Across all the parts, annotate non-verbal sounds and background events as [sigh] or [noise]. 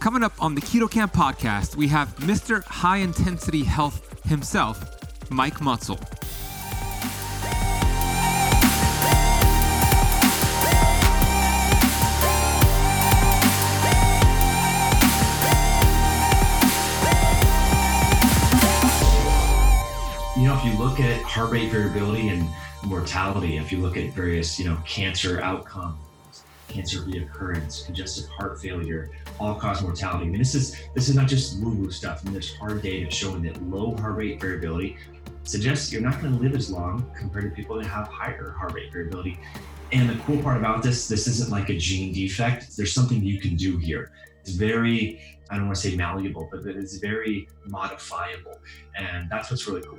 Coming up on the Keto Kamp podcast, we have Mr. High Intensity Health himself, Mike Mutzel. You know, if you look at heart rate variability and mortality, if you look at various, you know, cancer outcomes, cancer reoccurrence, congestive heart failure, all-cause mortality. I mean, this is this is not just woo-woo stuff. I mean, there's hard data showing that low heart rate variability suggests you're not going to live as long compared to people that have higher heart rate variability. And the cool part about this, this isn't like a gene defect. There's something you can do here. It's very, I don't want to say malleable, but it is very modifiable. And that's what's really cool.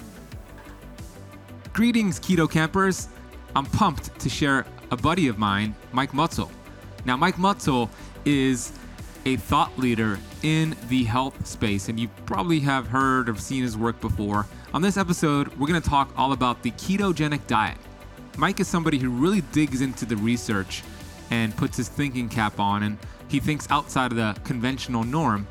Greetings, Keto Kampers. I'm pumped to share a buddy of mine, Mike Mutzel. Now, Mike Mutzel is a thought leader in the health space, and you probably have heard or seen his work before. On this episode, we're going to talk all about the ketogenic diet. Mike is somebody who really digs into the research and puts his thinking cap on, and he thinks outside of the conventional norm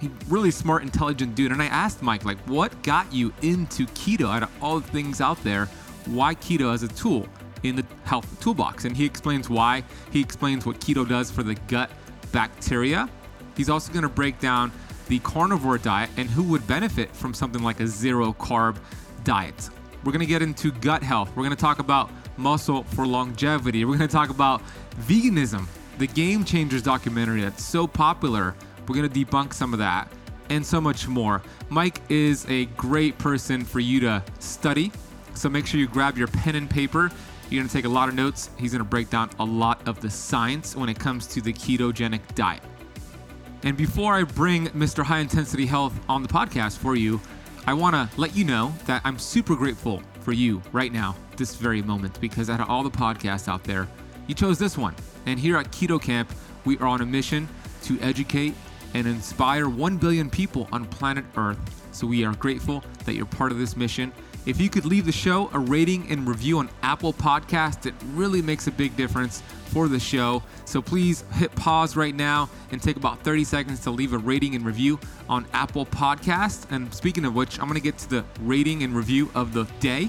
he really smart, intelligent dude. And I asked Mike, like, what got you into keto out of all the things out there? Why keto as a tool in the health toolbox? And he explains why. He explains what keto does for the gut bacteria. He's also going to break down the carnivore diet and who would benefit from something like a zero carb diet. We're going to get into gut health. We're going to talk about muscle for longevity. We're going to talk about veganism, the Game Changers documentary that's so popular we're going to debunk some of that and so much more. Mike is a great person for you to study. So make sure you grab your pen and paper. You're going to take a lot of notes. He's going to break down a lot of the science when it comes to the ketogenic diet. And before I bring Mr. High Intensity Health on the podcast for you, I want to let you know that I'm super grateful for you right now, this very moment, because out of all the podcasts out there, you chose this one. And here at Keto Kamp, we are on a mission to educate and inspire 1 billion people on planet Earth. So we are grateful that you're part of this mission. If you could leave the show a rating and review on Apple Podcast, it really makes a big difference for the show. So please hit pause right now and take about 30 seconds to leave a rating and review on Apple Podcast. And speaking of which, I'm going to get to the rating and review of the day.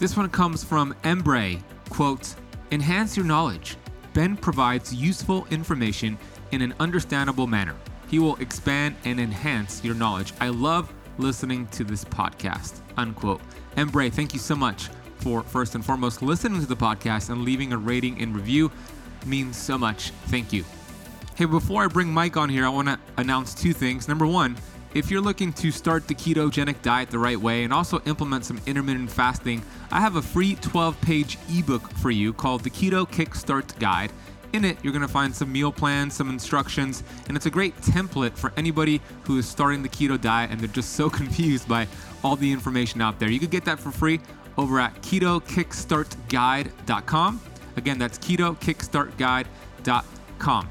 This one comes from Embray. Quote, enhance your knowledge. Ben provides useful information in an understandable manner. He will expand and enhance your knowledge. I love listening to this podcast. Unquote. And Embray, thank you so much for first and foremost listening to the podcast and leaving a rating and review. Means so much. Thank you. Hey, before I bring Mike on here, I want to announce two things. Number one, if you're looking to start the ketogenic diet the right way and also implement some intermittent fasting, I have a free 12 page ebook for you called the Keto Kickstart Guide. In it, you're going to find some meal plans, some instructions, and it's a great template for anybody who is starting the keto diet and they're just so [laughs] confused by all the information out there. You could get that for free over at ketokickstartguide.com. Again, that's ketokickstartguide.com.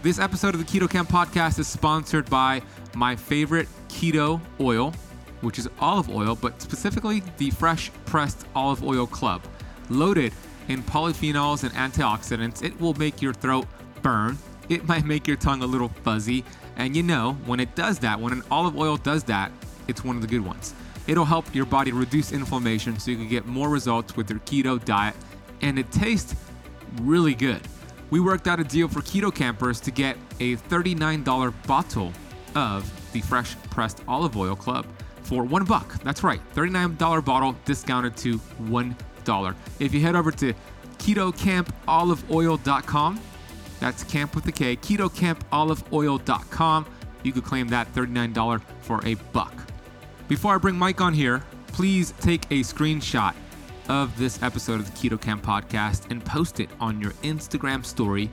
This episode of the Keto Kamp podcast is sponsored by my favorite keto oil, which is olive oil, but specifically the Fresh Pressed Olive Oil Club. Loaded in polyphenols and antioxidants, it will make your throat burn. It might make your tongue a little fuzzy. And you know, when it does that, when an olive oil does that, it's one of the good ones. It'll help your body reduce inflammation so you can get more results with your keto diet. And it tastes really good. We worked out a deal for keto kampers to get a $39 bottle of the fresh pressed olive oil club for one buck. That's right, $39 bottle discounted to one if you head over to ketokampoliveoil.com, that's camp with the K, ketokampoliveoil.com, you could claim that $39 for a buck. Before I bring Mike on here, please take a screenshot of this episode of the Keto Kamp podcast and post it on your Instagram story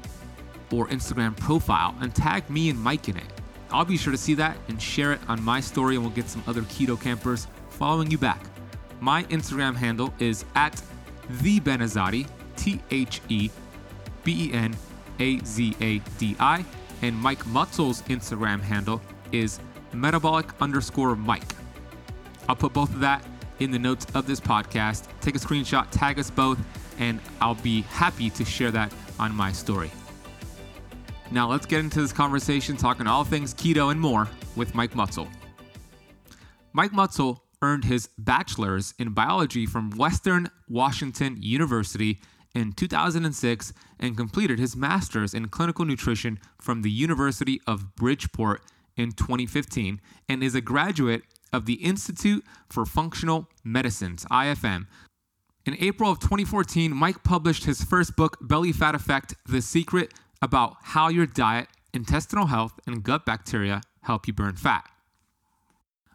or Instagram profile and tag me and Mike in it. I'll be sure to see that and share it on my story, and we'll get some other keto kampers following you back. My Instagram handle is at the Benazadi, T H E B E N A Z A D I, and Mike Mutzel's Instagram handle is metabolic underscore Mike. I'll put both of that in the notes of this podcast. Take a screenshot, tag us both, and I'll be happy to share that on my story. Now let's get into this conversation talking all things keto and more with Mike Mutzel. Mike Mutzel earned his bachelor's in biology from Western Washington University in 2006 and completed his master's in clinical nutrition from the University of Bridgeport in 2015 and is a graduate of the Institute for Functional Medicine's IFM. In April of 2014, Mike published his first book, Belly Fat Effect The Secret about how your diet, intestinal health, and gut bacteria help you burn fat.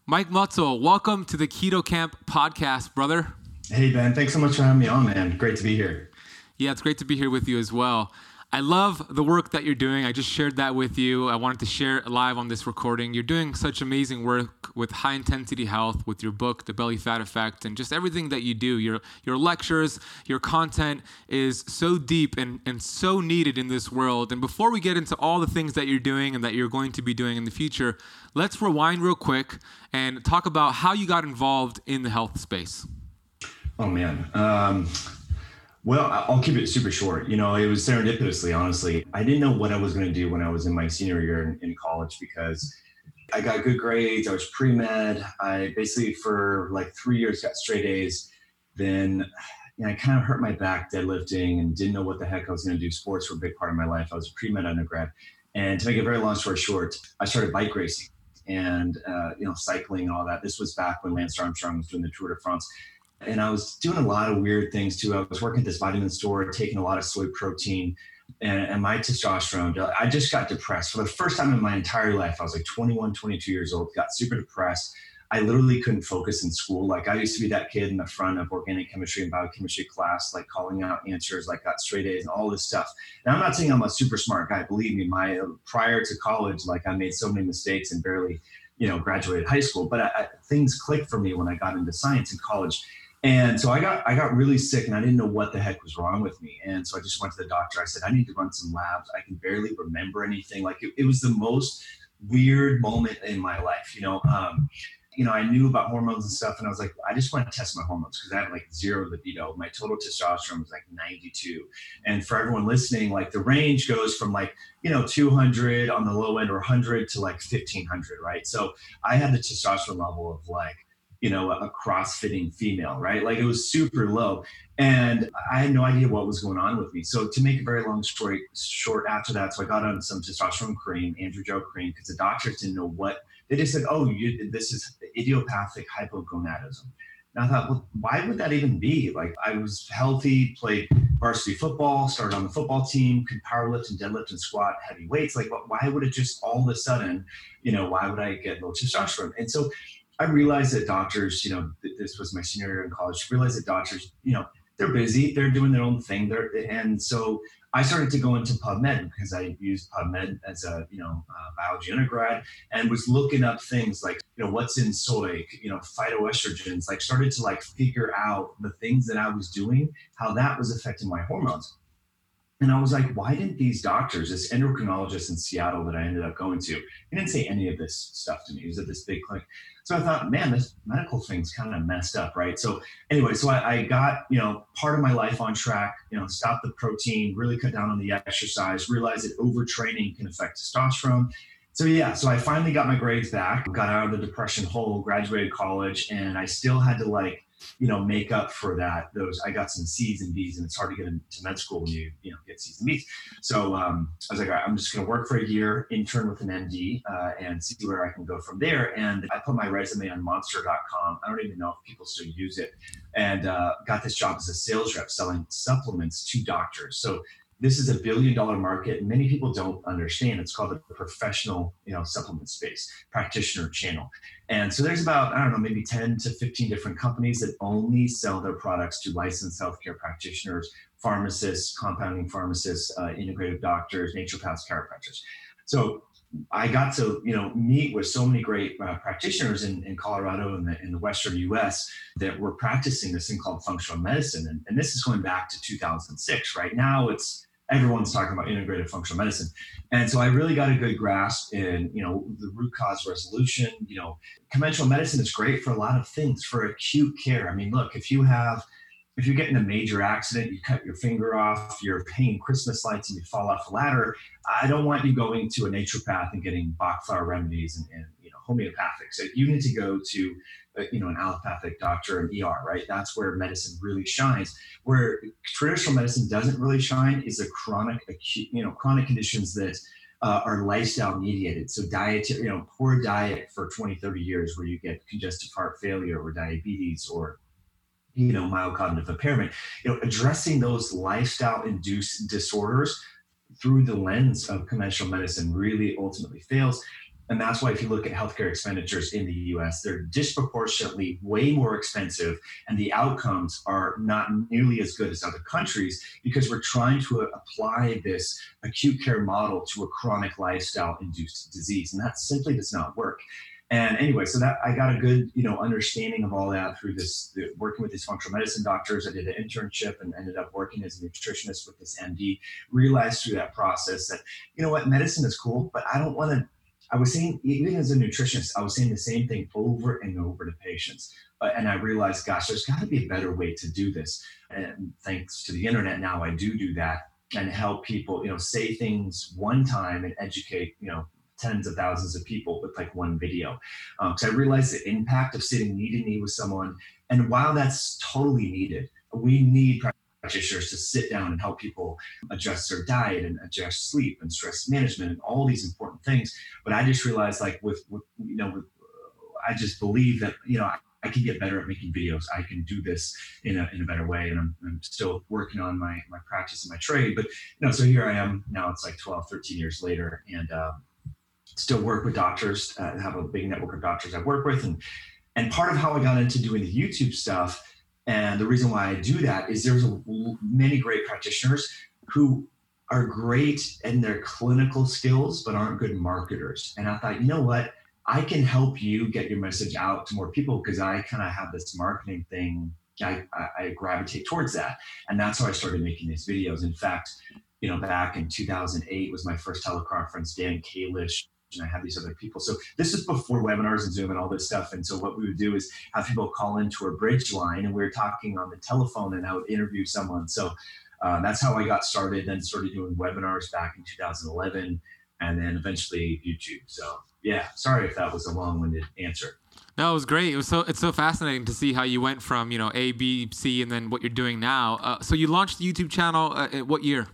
Mike Mutzel, welcome to the Keto Kamp podcast, brother. Hey, Ben. Thanks so much for having me on, man. Great to be here. Yeah, it's great to be here with you as well. I love the work that you're doing. I just shared that with you. I wanted to share it live on this recording. You're doing such amazing work with high intensity health, with your book, The Belly Fat Effect, and just everything that you do. Your your lectures, your content is so deep and, and so needed in this world. And before we get into all the things that you're doing and that you're going to be doing in the future, let's rewind real quick and talk about how you got involved in the health space. Oh man. Um well, I'll keep it super short. You know, it was serendipitously, honestly. I didn't know what I was going to do when I was in my senior year in, in college because I got good grades. I was pre med. I basically, for like three years, got straight A's. Then you know, I kind of hurt my back deadlifting and didn't know what the heck I was going to do. Sports were a big part of my life. I was a pre med undergrad. And to make a very long story short, I started bike racing and uh, you know cycling and all that. This was back when Lance Armstrong was doing the Tour de France, and I was doing a lot of weird things too. I was working at this vitamin store, taking a lot of soy protein, and, and, my testosterone. Uh, I just got depressed for the first time in my entire life. I was like 21, 22 years old, got super depressed. I literally couldn't focus in school. Like I used to be that kid in the front of organic chemistry and biochemistry class, like calling out answers, like got straight A's and all this stuff. Now I'm not saying I'm a super smart guy. Believe me, my uh, prior to college, like I made so many mistakes and barely, you know, graduated high school. But I, I, things clicked for me when I got into science in college and so I got I got really sick and I didn't know what the heck was wrong with me. And so I just went to the doctor. I said, I need to run some labs. I can barely remember anything. Like it, it was the most weird moment in my life. You know, um, you know, I knew about hormones and stuff, and I was like, I just want to test my hormones because I have like zero libido. My total testosterone was like 92. And for everyone listening, like the range goes from like, you know, 200 on the low end or 100 to like 1500, right? So I had the testosterone level of like you know, a cross-fitting female, right? Like it was super low. And I had no idea what was going on with me. So to make a very long story short after that, so I got on some testosterone cream, Androgen cream, because the doctors didn't know what they just said, oh, you, this is idiopathic hypogonadism. And I thought, well, why would that even be? Like, I was healthy, played varsity football, started on the football team, could power lift and deadlift and squat heavy weights. Like, why would it just all of a sudden, you know, why would I get low testosterone? And so I realized that doctors, you know, this was my senior year in college, realized that doctors, you know, they're busy, they're doing their own thing. They're, and so I started to go into PubMed because I used PubMed as a, you know, biology undergrad and was looking up things like, you know, what's in soy, you know, phytoestrogens, like started to like figure out the things that I was doing, how that was affecting my hormones. And I was like, why didn't these doctors, this endocrinologist in Seattle that I ended up going to, he didn't say any of this stuff to me. He was at this big clinic. So I thought, man, this medical thing's kind of messed up, right? So anyway, so I, I, got, you know, part of my life on track, you know, stop the protein, really cut down on the exercise, realized that overtraining can affect testosterone. So yeah, so I finally got my grades back, got out of the depression hole, graduated college, and I still had to like you know, make up for that. Those I got some C's and B's, and it's hard to get into med school when you you know get C's and B's. So um, I was like, I'm just going to work for a year, intern with an MD, uh, and see where I can go from there. And I put my resume on Monster.com. I don't even know if people still use it, and uh, got this job as a sales rep selling supplements to doctors. So this is a billion dollar market. Many people don't understand. It's called the professional, you know, supplement space, practitioner channel. And so there's about, I don't know, maybe 10 to 15 different companies that only sell their products to licensed healthcare practitioners, pharmacists, compounding pharmacists, uh, integrative doctors, naturopaths, chiropractors. So I got to you know meet with so many great uh, practitioners in, in Colorado and the, in the Western U.S. that were practicing this thing called functional medicine, and, and this is going back to 2006. Right now, it's everyone's talking about integrated functional medicine, and so I really got a good grasp in you know the root cause resolution. You know, conventional medicine is great for a lot of things for acute care. I mean, look, if you have if you get in a major accident, you cut your finger off, you're paying Christmas lights, and you fall off a ladder. I don't want you going to a naturopath and getting Bach flower remedies and, and homeopathic. So you need to go to uh, you know an allopathic doctor and ER, right? That's where medicine really shines. Where traditional medicine doesn't really shine is a chronic acute, you know chronic conditions that uh, are lifestyle mediated. So diet, you know, poor diet for 20, 30 years where you get congestive heart failure or diabetes or you know, mild cognitive impairment, you know, addressing those lifestyle induced disorders through the lens of conventional medicine really ultimately fails. And that's why, if you look at healthcare expenditures in the US, they're disproportionately way more expensive, and the outcomes are not nearly as good as other countries because we're trying to apply this acute care model to a chronic lifestyle induced disease. And that simply does not work. And anyway, so that I got a good, you know, understanding of all that through this the, working with these functional medicine doctors. I did an internship and ended up working as a nutritionist with this MD. Realized through that process that, you know what, medicine is cool, but I don't want to. I was saying, even as a nutritionist, I was saying the same thing over and over to patients. And I realized, gosh, there's got to be a better way to do this. And thanks to the internet, now I do do that and help people, you know, say things one time and educate, you know, tens of thousands of people with like one video. Because um, I realized the impact of sitting knee to knee with someone. And while that's totally needed, we need practitioners to sit down and help people adjust their diet and adjust sleep and stress management and all these important things. But I just realized, like with, with you know, with, I just believe that you know I, I can get better at making videos. I can do this in a, in a better way. And I'm, I'm still working on my, my practice and my trade. But, you know, so here I am now, it's like 12, 13 years later. And, um, still work with doctors, uh, have a big network of doctors I work with. And, and part of how I got into doing the YouTube stuff and the reason why I do that is there's a, many great practitioners who are great in their clinical skills, but aren't good marketers. And I thought, you know what? I can help you get your message out to more people because I kind of have this marketing thing. I, I, I gravitate towards that. And that's how I started making these videos. In fact, you know, back in 2008 was my first teleconference. Dan Kalish, and I had these other people. So this is before webinars and Zoom and all this stuff. And so what we would do is have people call into a bridge line, and we are talking on the telephone, and I would interview someone. So uh, that's how I got started. Then started doing webinars back in 2011, and then eventually YouTube. So yeah, sorry if that was a long-winded answer. No, it was great. It was so it's so fascinating to see how you went from you know A, B, C, and then what you're doing now. Uh, so you launched the YouTube channel. Uh, what year?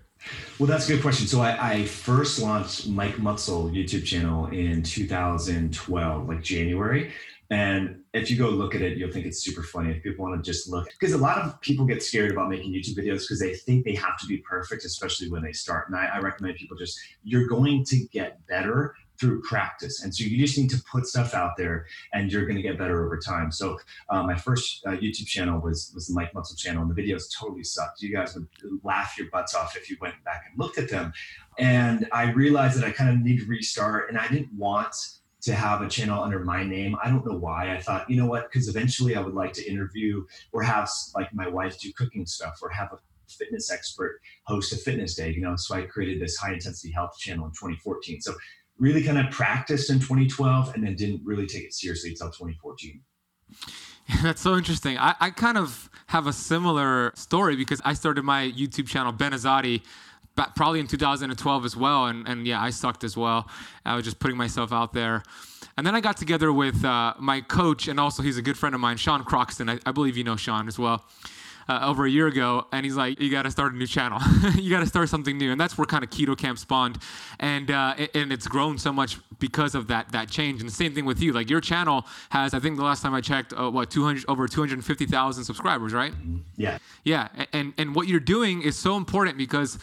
Well, that's a good question. So I, I, first launched Mike Mutzel YouTube channel in 2012, like January. And if you go look at it, you'll think it's super funny. If people want to just look, because a lot of people get scared about making YouTube videos because they think they have to be perfect, especially when they start. And I, I recommend people just, you're going to get better through practice. And so you just need to put stuff out there and you're going to get better over time. So uh, my first uh, YouTube channel was, was the Mike Mutzel channel and the videos totally sucked. You guys would laugh your butts off if you went back and looked at them. And I realized that I kind of need to restart and I didn't want to have a channel under my name. I don't know why. I thought, you know what? Because eventually I would like to interview or have like my wife do cooking stuff or have a fitness expert host a fitness day, you know. So I created this high intensity health channel in 2014. So really kind of practiced in 2012 and then didn't really take it seriously until 2014. [laughs] That's so interesting. I, I kind of have a similar story because I started my YouTube channel, Ben Azadi, probably in 2012 as well. And, and yeah, I sucked as well. I was just putting myself out there. And then I got together with uh, my coach, and also he's a good friend of mine, Sean Croxton. I, I believe you know Sean as well uh, over a year ago, and he's like, "You got to start a new channel. [laughs] you got to start something new." And that's where kind of Keto Kamp spawned, and uh, and it's grown so much because of that that change. And the same thing with you. Like your channel has, I think the last time I checked, uh, what 200 over 250,000 subscribers, right? Yeah. Yeah, and and what you're doing is so important because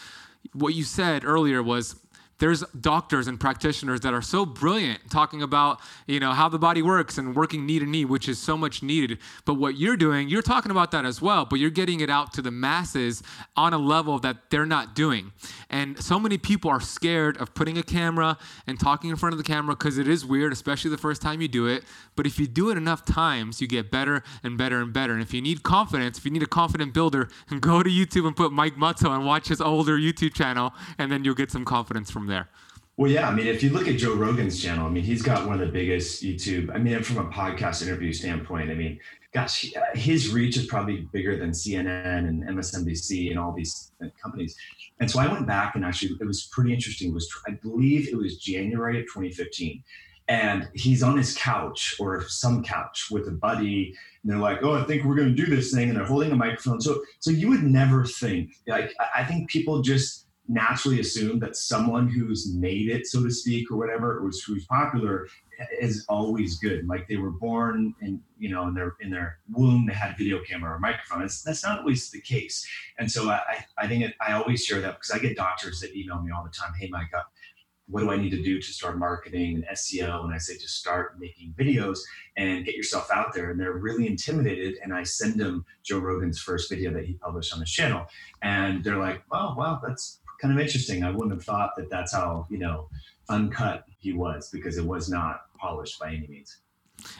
what you said earlier was there's doctors and practitioners that are so brilliant talking about you know how the body works and working knee to knee which is so much needed. But what you're doing you're talking about that as well but you're getting it out to the masses on a level that they're not doing. And so many people are scared of putting a camera and talking in front of the camera because it is weird especially the first time you do it. But if you do it enough times you get better and better and better. And if you need confidence if you need a confident builder [laughs] go to youtube and put mike mutzel and watch his older youtube channel and then you'll get some confidence from there well, yeah. I mean, if you look at Joe Rogan's channel, I mean, he's got one of the biggest YouTube. I mean, from a podcast interview standpoint, I mean, gosh, his reach is probably bigger than CNN and MSNBC and all these companies. And so I went back and actually, it was pretty interesting. It was I believe it was January of 2015, and he's on his couch or some couch with a buddy, and they're like, "Oh, I think we're going to do this thing," and they're holding a microphone. So, so you would never think like I think people just naturally assume that someone who's made it, so to speak, or whatever, or who's popular, is always good. Like they were born and you know in their in their womb they had a video camera or a microphone. It's, that's not always the case. And so I I think it, I always share that because I get doctors that email me all the time. Hey, Mike, uh, what do I need to do to start marketing and SEO? And I say just start making videos and get yourself out there. And they're really intimidated. And I send them Joe Rogan's first video that he published on his channel, and they're like, "Oh, wow, that's kind of interesting. I wouldn't have thought that that's how, you know, uncut he was because it was not polished by any means.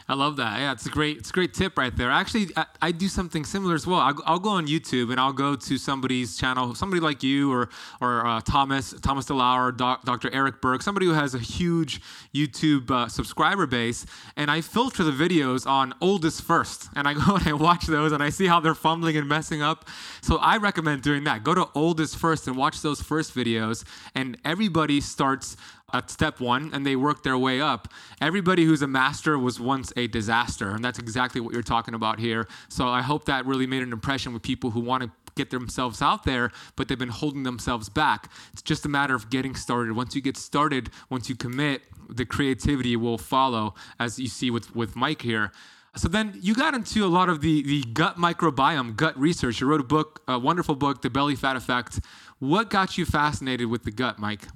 I love that. Yeah, it's a great, it's a great tip right there. Actually, I, I do something similar as well. I'll, I'll, go on YouTube and I'll go to somebody's channel, somebody like you or or uh, Thomas Thomas DeLauer, Doc, Dr. Eric Berg, somebody who has a huge YouTube uh, subscriber base, and I filter the videos on oldest first, and I go [laughs] and I watch those and I see how they're fumbling and messing up. So I recommend doing that. Go to oldest first and watch those first videos, and everybody starts at step one and they work their way up. Everybody who's a master was once a disaster, and that's exactly what you're talking about here. So I hope that really made an impression with people who want to get themselves out there, but they've been holding themselves back. It's just a matter of getting started. Once you get started, once you commit, the creativity will follow, as you see with, with Mike here. So then you got into a lot of the, the gut microbiome, gut research. You wrote a book, a wonderful book, The Belly Fat Effect. What got you fascinated with the gut, Mike?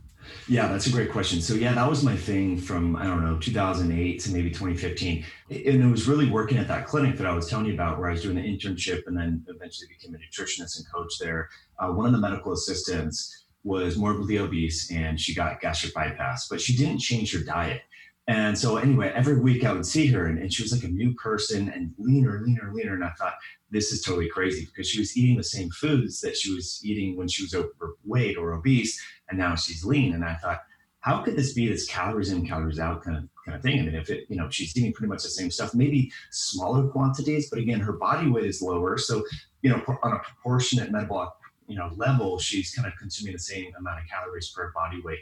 Yeah, that's a great question. So yeah, that was my thing from I don't know 2008 to maybe 2015, and it was really working at that clinic that I was telling you about, where I was doing an internship and then eventually became a nutritionist and coach there. Uh, one of the medical assistants was morbidly obese and she got gastric bypass, but she didn't change her diet. And so anyway, every week I would see her and, and she was like a new person and leaner, leaner, leaner. And I thought, this is totally crazy because she was eating the same foods that she was eating when she was overweight or obese, and now she's lean. And I thought, how could this be this calories in, calories out kind of kind of thing? I mean, if it, you know, she's eating pretty much the same stuff, maybe smaller quantities, but again, her body weight is lower. So, you know, on a proportionate metabolic you know level she's kind of consuming the same amount of calories per body weight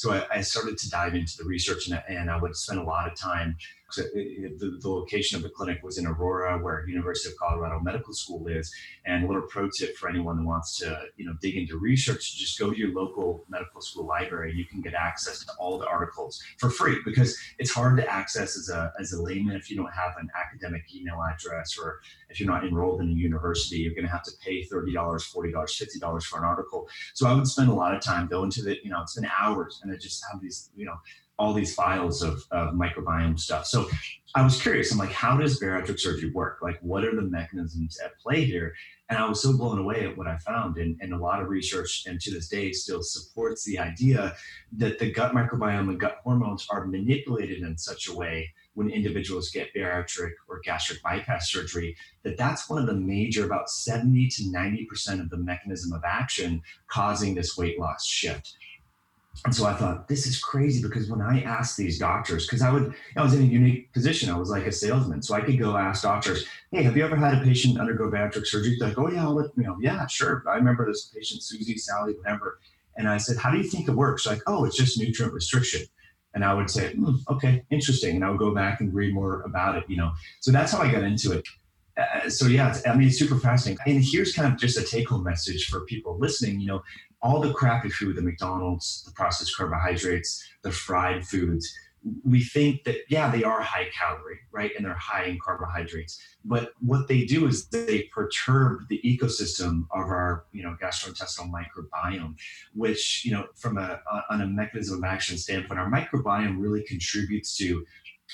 so I, I started to dive into the research and, and I would spend a lot of time so the, the, location of the clinic was in Aurora, where University of Colorado Medical School is. And a little pro tip for anyone who wants to, you know, dig into research, just go to your local medical school library. You can get access to all the articles for free because it's hard to access as a as a layman if you don't have an academic email address or if you're not enrolled in a university. You're going to have to pay thirty dollars, forty dollars, fifty dollars for an article. So I would spend a lot of time going to the, you know, it's been hours, and I just have these, you know all these files of, of microbiome stuff. So I was curious. I'm like, how does bariatric surgery work? Like, what are the mechanisms at play here? And I was so blown away at what I found. And, and a lot of research, and to this day, still supports the idea that the gut microbiome and gut hormones are manipulated in such a way when individuals get bariatric or gastric bypass surgery that that's one of the major, about 70 to 90% of the mechanism of action causing this weight loss shift. And so I thought, this is crazy because when I asked these doctors, because I would, I was in a unique position. I was like a salesman. So I could go ask doctors, hey, have you ever had a patient undergo bariatric surgery? They're like, oh, yeah, I'll you know, yeah, sure. I remember this patient, Susie, Sally, whatever. And I said, how do you think it works? Like, oh, it's just nutrient restriction. And I would say, mm, okay, interesting. And I would go back and read more about it, you know. So that's how I got into it. Uh, so yeah, I mean, it's super fascinating. And here's kind of just a take-home message for people listening. You know, all the crappy food, the McDonald's, the processed carbohydrates, the fried foods, we think that yeah they are high calorie right? And they're high in carbohydrates. But what they do is they perturb the ecosystem of our you know gastrointestinal microbiome which you know from a on a mechanism of action standpoint our microbiome really contributes to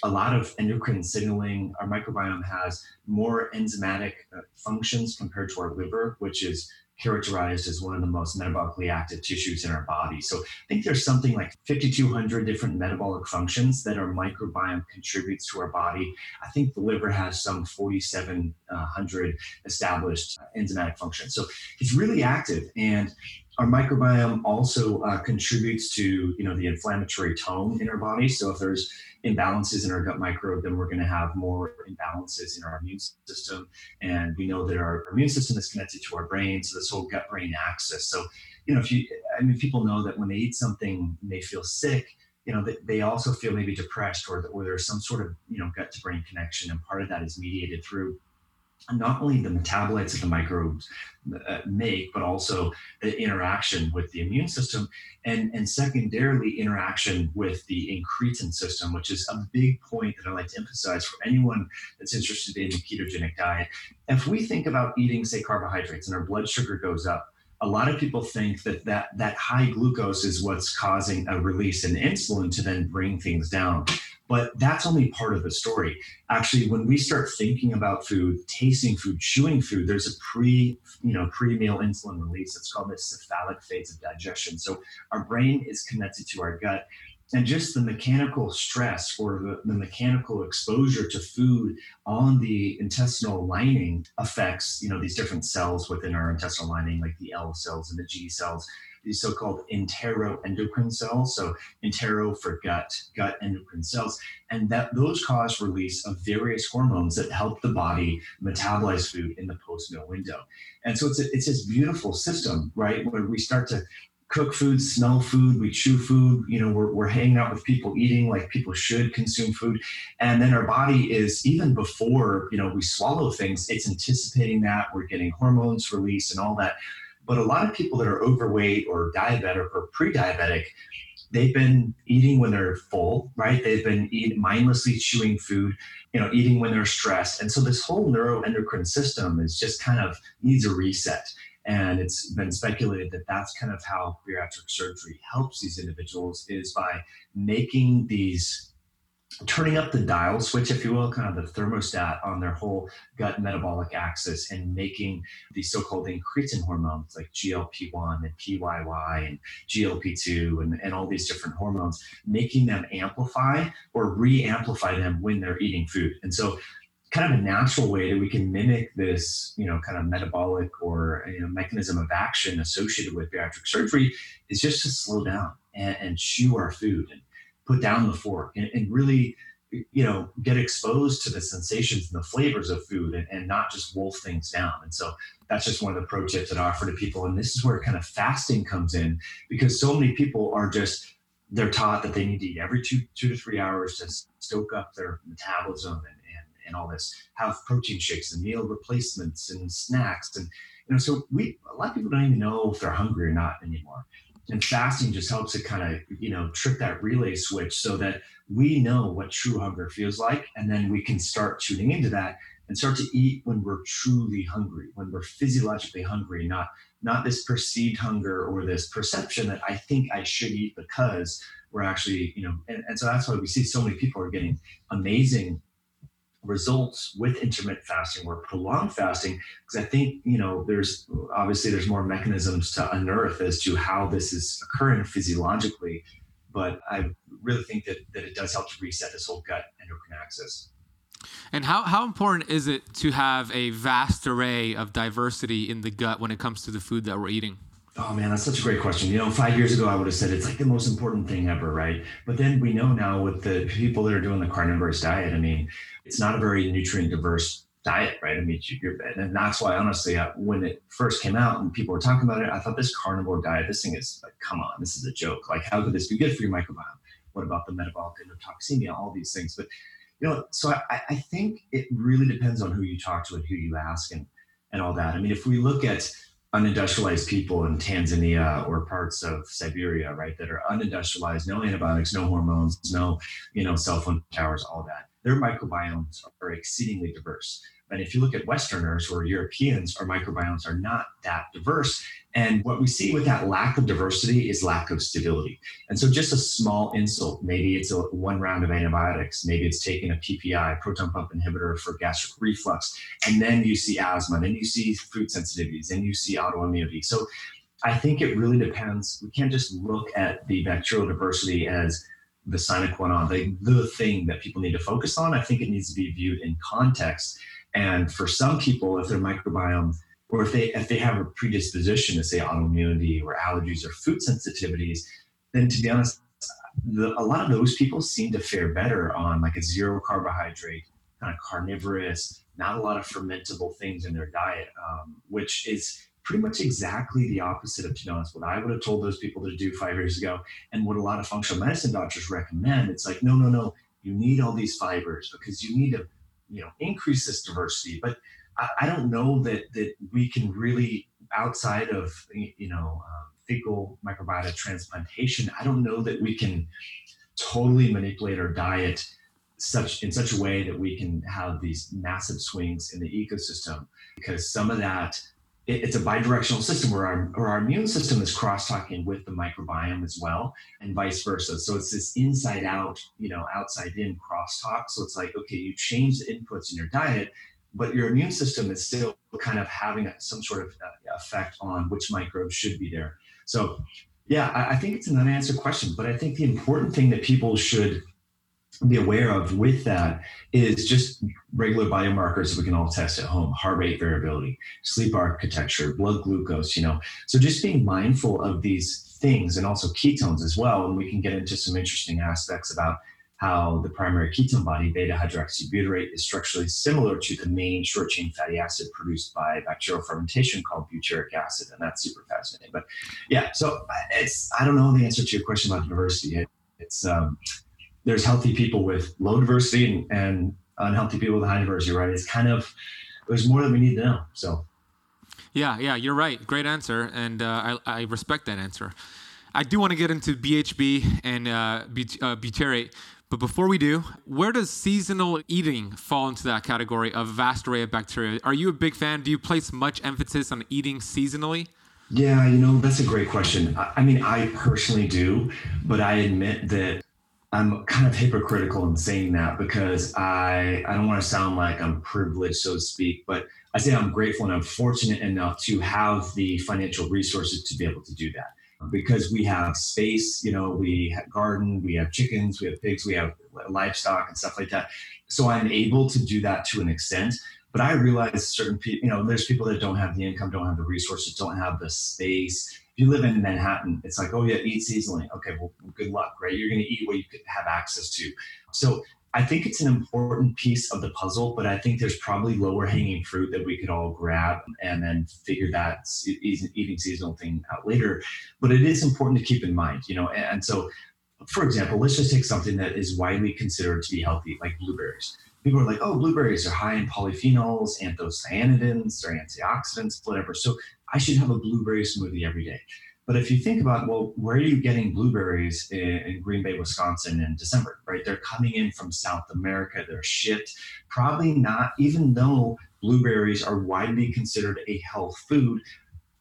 a lot of endocrine signaling. Our microbiome has more enzymatic uh, functions compared to our liver which is characterized as one of the most metabolically active tissues in our body. So I think there's something like 5,200 different metabolic functions that our microbiome contributes to our body. I think the liver has some 4,700 established enzymatic functions. So it's really active and our microbiome also uh, contributes to you know the inflammatory tone in our body so if there's imbalances in our gut microbe, then we're going to have more imbalances in our immune system. And we know that our immune system is connected to our brain, so this whole gut brain axis. So, you know, if you, I mean, people know that when they eat something and they feel sick, you know, they, they also feel maybe depressed or, or there's some sort of, you know, gut to brain connection. And part of that is mediated through not only the metabolites that the microbes uh, make, but also the interaction with the immune system, and, and secondarily, interaction with the incretin system, which is a big point that I like to emphasize for anyone that's interested in a ketogenic diet. If we think about eating, say, carbohydrates and our blood sugar goes up, a lot of people think that, that that high glucose is what's causing a release in insulin to then bring things down. But that's only part of the story. Actually, when we start thinking about food, tasting food, chewing food, there's a pre, you know, pre-meal insulin release. It's called the cephalic phase of digestion. So our brain is connected to our gut. And just the mechanical stress or the, the mechanical exposure to food on the intestinal lining affects, you know, these different cells within our intestinal lining, like the L cells and the G cells these so-called enteroendocrine cells. So entero for gut, gut endocrine cells, and that those cause release of various hormones that help the body metabolize food in the post-meal window. And so it's a, it's this beautiful system, right, When we start to cook food, smell food, we chew food, you know, we're, we're hanging out with people eating like people should consume food. And then our body is, even before, you know, we swallow things, it's anticipating that, we're getting hormones released and all that. But a lot of people that are overweight or diabetic or pre-diabetic, they've been eating when they're full, right? They've been eat, mindlessly chewing food, you know, eating when they're stressed. And so this whole neuroendocrine system is just kind of needs a reset. And it's been speculated that that's kind of how bariatric surgery helps these individuals is by making these turning up the dial switch, if you will, kind of the thermostat on their whole gut metabolic axis and making the so-called incretin hormones like GLP-1 and PYY and GLP-2 and, and all these different hormones, making them amplify or re-amplify them when they're eating food. And so kind of a natural way that we can mimic this, you know, kind of metabolic or you know, mechanism of action associated with bariatric surgery is just to slow down and, and chew our food and put down the fork and, and really you know get exposed to the sensations and the flavors of food and, and, not just wolf things down. And so that's just one of the pro tips that i offer to people. And this is where kind of fasting comes in because so many people are just they're taught that they need to eat every two two to three hours to stoke up their metabolism and, and, and all this have protein shakes and meal replacements and snacks. And you know so we a lot of people don't even know if they're hungry or not anymore and fasting just helps it kind of you know trip that relay switch so that we know what true hunger feels like and then we can start tuning into that and start to eat when we're truly hungry when we're physiologically hungry not not this perceived hunger or this perception that i think i should eat because we're actually you know and, and so that's why we see so many people are getting amazing results with intermittent fasting or prolonged fasting because i think you know there's obviously there's more mechanisms to unearth as to how this is occurring physiologically but i really think that, that it does help to reset this whole gut endocrine axis and how, how important is it to have a vast array of diversity in the gut when it comes to the food that we're eating Oh man, that's such a great question. You know, five years ago I would have said it's like the most important thing ever, right? But then we know now with the people that are doing the carnivorous diet, I mean, it's not a very nutrient diverse diet, right? I mean, you're, and that's why honestly, uh, when it first came out and people were talking about it, I thought this carnivore diet, this thing is like, come on, this is a joke. Like, how could this be good for your microbiome? What about the metabolic endotoxemia? All these things, but you know, so I, I think it really depends on who you talk to and who you ask and and all that. I mean, if we look at unindustrialized people in Tanzania or parts of Siberia, right, that are unindustrialized, no antibiotics, no hormones, no, you know, cell phone towers, all that. Their microbiomes are exceedingly diverse. And if you look at Westerners or Europeans, our microbiomes are not that diverse. And what we see with that lack of diversity is lack of stability. And so just a small insult, maybe it's a one round of antibiotics, maybe it's taking a PPI, proton pump inhibitor for gastric reflux, and then you see asthma, then you see food sensitivities, then you see autoimmunity. So I think it really depends. We can't just look at the bacterial diversity as the sine qua non, the, the thing that people need to focus on. I think it needs to be viewed in context and for some people, if their microbiome or if they if they have a predisposition to say autoimmunity or allergies or food sensitivities, then to be honest, the, a lot of those people seem to fare better on like a zero carbohydrate, kind of carnivorous, not a lot of fermentable things in their diet, um, which is pretty much exactly the opposite of, to be honest, what I would have told those people to do five years ago, and what a lot of functional medicine doctors recommend. It's like, no, no, no, you need all these fibers because you need to you know increase this diversity but i, I don't know that that we can really outside of you know um, fecal microbiota transplantation i don't know that we can totally manipulate our diet such in such a way that we can have these massive swings in the ecosystem because some of that it, it's a bidirectional system where our, where our immune system is cross-talking with the microbiome as well and vice versa. So it's this inside out you know outside in crosstalk. So it's like okay you change the inputs in your diet but your immune system is still kind of having some sort of uh, effect on which microbes should be there. So yeah I, I think it's an unanswered question but i think the important thing that people should be aware of with that is just regular biomarkers that we can all test at home. Heart rate variability sleep architecture blood glucose you know. So just being mindful of these things and also ketones as well and we can get into some interesting aspects about how the primary ketone body beta hydroxybutyrate is structurally similar to the main short chain fatty acid produced by bacterial fermentation called butyric acid and that's super fascinating. But yeah so it's i don't know the answer to your question about diversity. It, it's um, there's healthy people with low diversity and, and unhealthy people with high diversity, right? It's kind of there's more that we need to know. So. Yeah, yeah, you're right. Great answer, and uh, I, I respect that answer. I do want to get into BHB and uh, uh, butyrate, but before we do, where does seasonal eating fall into that category of vast array of bacteria? Are you a big fan? Do you place much emphasis on eating seasonally? Yeah, you know, that's a great question. I, I mean, I personally do, but I admit that I'm kind of hypocritical in saying that because I I don't want to sound like I'm privileged, so to speak, but I say I'm grateful and I'm fortunate enough to have the financial resources to be able to do that because we have space. You know, we have garden, we have chickens, we have pigs, we have livestock and stuff like that. So I'm able to do that to an extent. But I realize certain people, you know, there's people that don't have the income, don't have the resources, don't have the space you live in Manhattan, it's like, oh yeah, eat seasonally. Okay, well, good luck, right? You're going to eat what you have access to. So I think it's an important piece of the puzzle, but I think there's probably lower hanging fruit that we could all grab and then figure that eating seasonal thing out later. But it is important to keep in mind, you know. And so, for example, let's just take something that is widely considered to be healthy, like blueberries. People are like, oh, blueberries are high in polyphenols, anthocyanidins, or antioxidants, whatever. So I should have a blueberry smoothie every day. But if you think about, well, where are you getting blueberries in, Green Bay, Wisconsin in December, right? They're coming in from South America. They're shipped. Probably not, even though blueberries are widely considered a health food,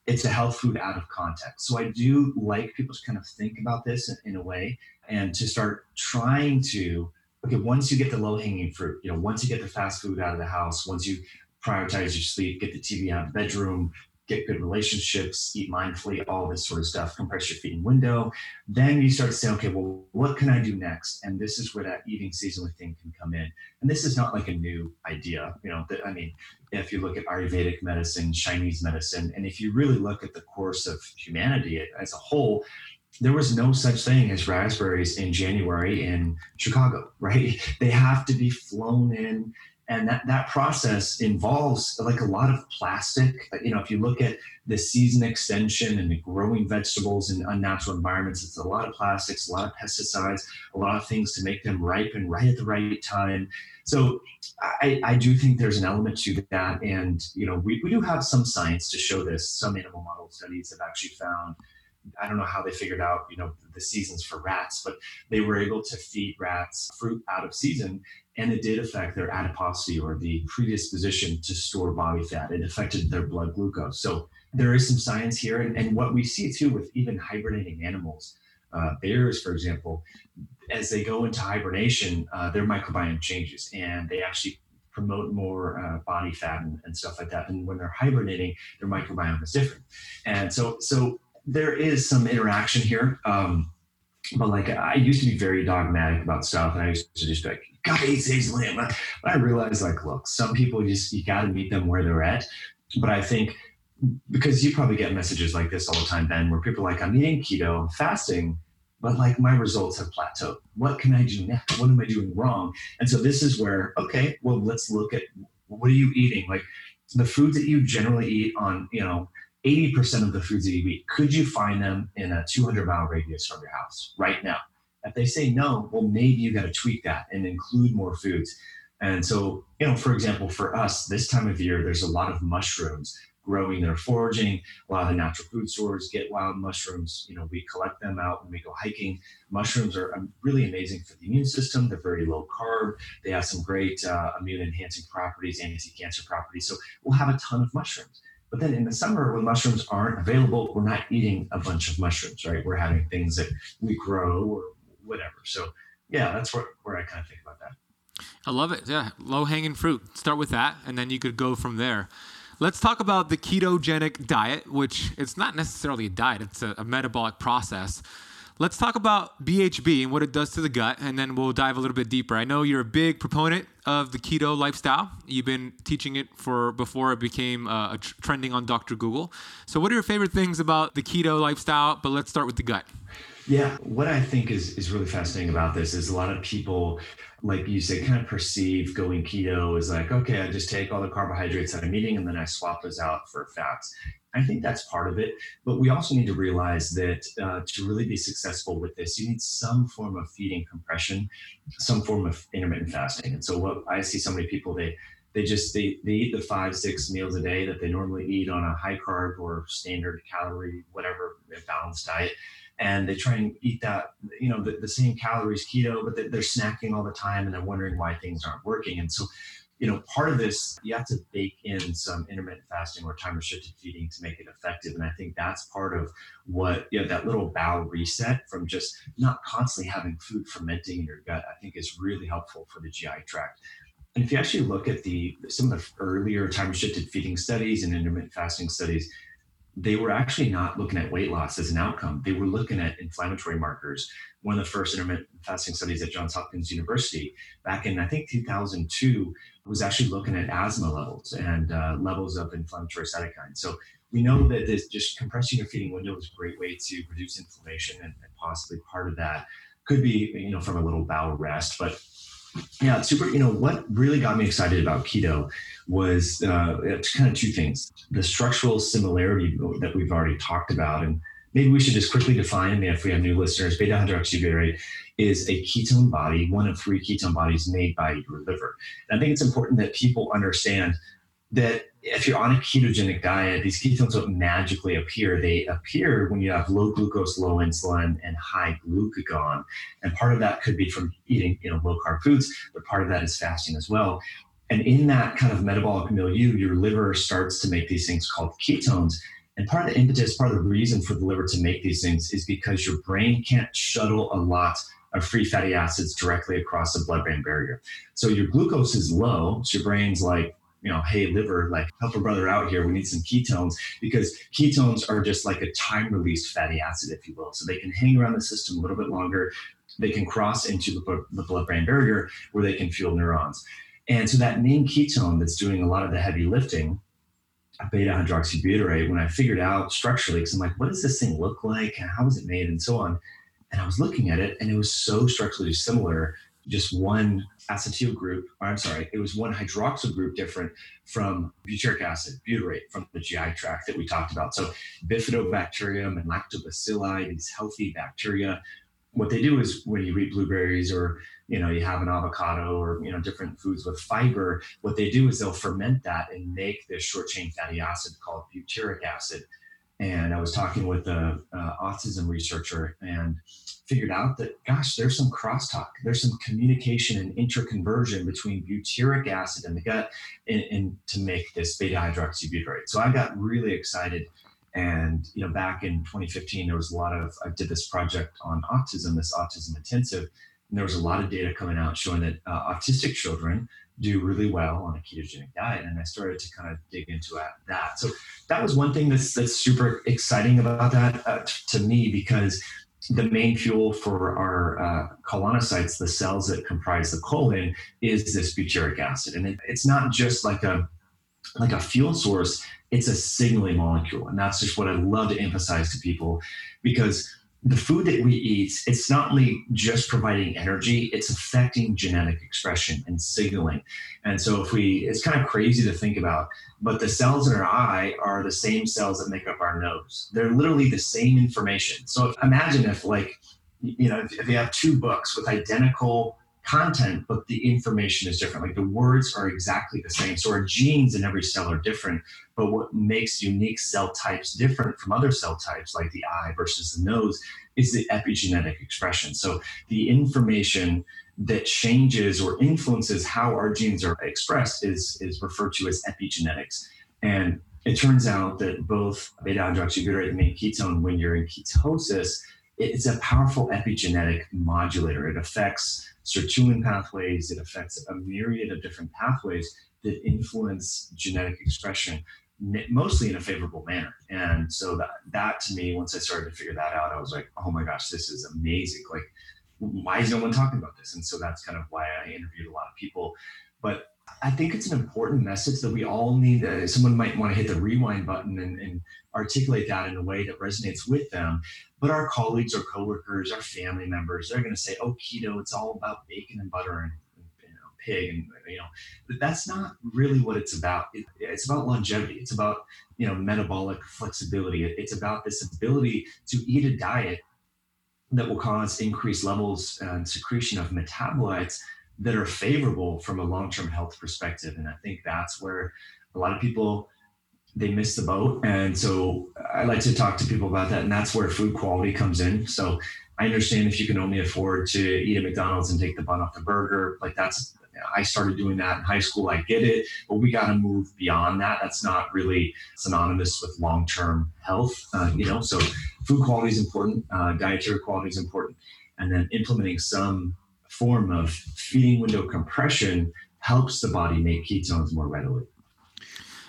it's a health food out of context. So I do like people to kind of think about this in, in a way and to start trying to, okay, once you get the low hanging fruit, you know, once you get the fast food out of the house, once you prioritize your sleep, get the TV out of the bedroom, get good relationships, eat mindfully, all this sort of stuff, compress your feet feeding window. Then you start to say, okay, well, what can I do next? And this is where that eating seasonally thing can come in. And this is not like a new idea. You know, that, I mean, if you look at Ayurvedic medicine, Chinese medicine, and if you really look at the course of humanity as a whole, there was no such thing as raspberries in January in Chicago, [laughs] right? They have to be flown in and that, that process involves like a lot of plastic. You know if you look at the season extension and the growing vegetables in unnatural environments it's a lot of plastics a lot of pesticides a lot of things to make them ripen right at the right time. So i, I do think there's an element to that and you know we, we do have some science to show this. Some animal model studies have actually found I don't know how they figured out, you know, the seasons for rats, but they were able to feed rats fruit out of season and it did affect their adiposity or the predisposition to store body fat. It affected their blood glucose. So there is some science here. And, and what we see too with even hibernating animals, uh, bears, for example, as they go into hibernation, uh, their microbiome changes and they actually promote more uh, body fat and, and, stuff like that. And when they're hibernating, their microbiome is different. And so, so there is some interaction here. Um, but like I used to be very dogmatic about stuff, and I used to just be like, "God eats easily." But I realized, like, look, some people just you got to meet them where they're at. But I think because you probably get messages like this all the time, Ben, where people are like, "I'm eating keto, I'm fasting." But like my results have plateaued. What can I do next? What am I doing wrong? And so this is where, okay, well, let's look at what are you eating? Like the foods that you generally eat on, you know, 80% of the foods that you eat, could you find them in a 200 mile radius from your house right now? If they say no, well, maybe you got to tweak that and include more foods. And so, you know, for example, for us, this time of year, there's a lot of mushrooms growing they're foraging. A lot of the natural food stores get wild mushrooms. You know, we collect them out when we go hiking. Mushrooms are um, really amazing for the immune system. They're very low carb. They have some great uh, immune enhancing properties, anti cancer properties. So we'll have a ton of mushrooms. But then in the summer, when mushrooms aren't available, we're not eating a bunch of mushrooms, right? We're having things that we grow or whatever. So yeah, that's where, where I kind of think about that. I love it. Yeah, low hanging fruit. Start with that, and then you could go from there. Let's talk about the ketogenic diet, which it's not necessarily a diet; it's a, a metabolic process. Let's talk about BHB and what it does to the gut, and then we'll dive a little bit deeper. I know you're a big proponent of the keto lifestyle. You've been teaching it for before it became uh, tr- trending on Dr. Google. So, what are your favorite things about the keto lifestyle? But let's start with the gut. Yeah, what I think is is really fascinating about this is a lot of people, like you say, kind of perceive going keto as like, okay, I just take all the carbohydrates that I'm eating and then I swap those out for fats. I think that's part of it. But we also need to realize that uh, to really be successful with this, you need some form of feeding compression, some form of intermittent fasting. And so what I see so many people, they they just they, they eat the five six meals a day that they normally eat on a high carb or standard calorie whatever balanced diet and they try and eat that you know the, the same calories keto but they're snacking all the time and they're wondering why things aren't working and so you know, part of this, you have to bake in some intermittent fasting or time restricted feeding to make it effective. And I think that's part of what, you know, that little bowel reset from just not constantly having food fermenting in your gut, I think is really helpful for the GI tract. And if you actually look at the some of the earlier time restricted feeding studies and intermittent fasting studies, they were actually not looking at weight loss as an outcome. They were looking at inflammatory markers. One of the first intermittent fasting studies at Johns Hopkins University back in, I think, 2002 was actually looking at asthma levels and uh, levels of inflammatory cytokines. So we know that this just compressing your feeding window is a great way to reduce inflammation, and, and possibly part of that could be, you know, from a little bowel rest. But yeah, super. You know, what really got me excited about keto was uh, kind of two things: the structural similarity that we've already talked about, and maybe we should just quickly define. If we have new listeners, beta hydroxybutyrate is a ketone body, one of three ketone bodies made by your liver. And I think it's important that people understand that if you're on a ketogenic diet, these ketones don't magically appear. They appear when you have low glucose, low insulin, and high glucagon. And part of that could be from eating, you know, low carb foods, but part of that is fasting as well. And in that kind of metabolic milieu, your liver starts to make these things called ketones. And part of the impetus, part of the reason for the liver to make these things is because your brain can't shuttle a lot of free fatty acids directly across the blood brain barrier. So your glucose is low. So your brain's like, you know, hey, liver, like help a brother out here. We need some ketones because ketones are just like a time release fatty acid, if you will. So they can hang around the system a little bit longer. They can cross into the, the blood brain barrier where they can fuel neurons. And so that main ketone that's doing a lot of the heavy lifting, beta hydroxybutyrate, when I figured out structurally, because I'm like, what does this thing look like? And was it made? And so on. And I was looking at it and it was so structurally similar just one acetyl group, or I'm sorry, it was one hydroxyl group different from butyric acid, butyrate from the GI tract that we talked about. So bifidobacterium and lactobacilli, these healthy bacteria, what they do is when you eat blueberries or you know you have an avocado or you know different foods with fiber what they do is they'll ferment that and make this short chain fatty acid called butyric acid and I was talking with a, a, autism researcher and figured out that gosh, there's some crosstalk, there's some communication and interconversion between butyric acid in the gut and, and to make this beta hydroxybutyrate. So I got really excited. And you know, back in 2015, there was a lot of I did this project on autism, this autism intensive, and there was a lot of data coming out showing that uh, autistic children do really well on a ketogenic diet. And I started to kind of dig into that. So that was one thing that's that's super exciting about that uh, to me because the main fuel for our uh, colonocytes, the cells that comprise the colon, is this butyric acid, and it, it's not just like a like a fuel source; it's a signaling molecule, and that's just what I love to emphasize to people because the food that we eat, it's not only just providing energy, it's affecting genetic expression and signaling. And so if we, it's kind of crazy to think about, but the cells in our eye are the same cells that make up our nose. They're literally the same information. So if, imagine if like, you know, if, if you have two books with identical content, but the information is different. Like the words are exactly the same. So our genes in every cell are different. But what makes unique cell types different from other cell types, like the eye versus the nose, is the epigenetic expression. So the information that changes or influences how our genes are expressed is, is referred to as epigenetics. And it turns out that both beta hydroxybutyrate, and ketone, when you're in ketosis, it's a powerful epigenetic modulator. It affects sirtuin pathways, it affects a myriad of different pathways that influence genetic expression mostly in a favorable manner. And so that that to me, once I started to figure that out, I was like, oh my gosh, this is amazing. Like, why is no one talking about this? And so that's kind of why I interviewed a lot of people. But I think it's an important message that we all need. Uh, someone might want to hit the rewind button and, and, articulate that in a way that resonates with them. But our colleagues, our coworkers, our family members, they're going to say, "Oh, keto, it's all about bacon and butter and pig," and you know, but that's not really what it's about. It, it's about longevity. It's about you know metabolic flexibility. It, it's about this ability to eat a diet that will cause increased levels and secretion of metabolites that are favorable from a long-term health perspective and i think that's where a lot of people they miss the boat. And so i like to talk to people about that and that's where food quality comes in. So i understand if you can only afford to eat at mcdonald's and take the bun off the burger like that's i started doing that in high school i get it but we got to move beyond that. That's not really synonymous with long-term health uh, you know so food quality is important uh, dietary quality is important. And then implementing some form of feeding window compression helps the body make ketones more readily.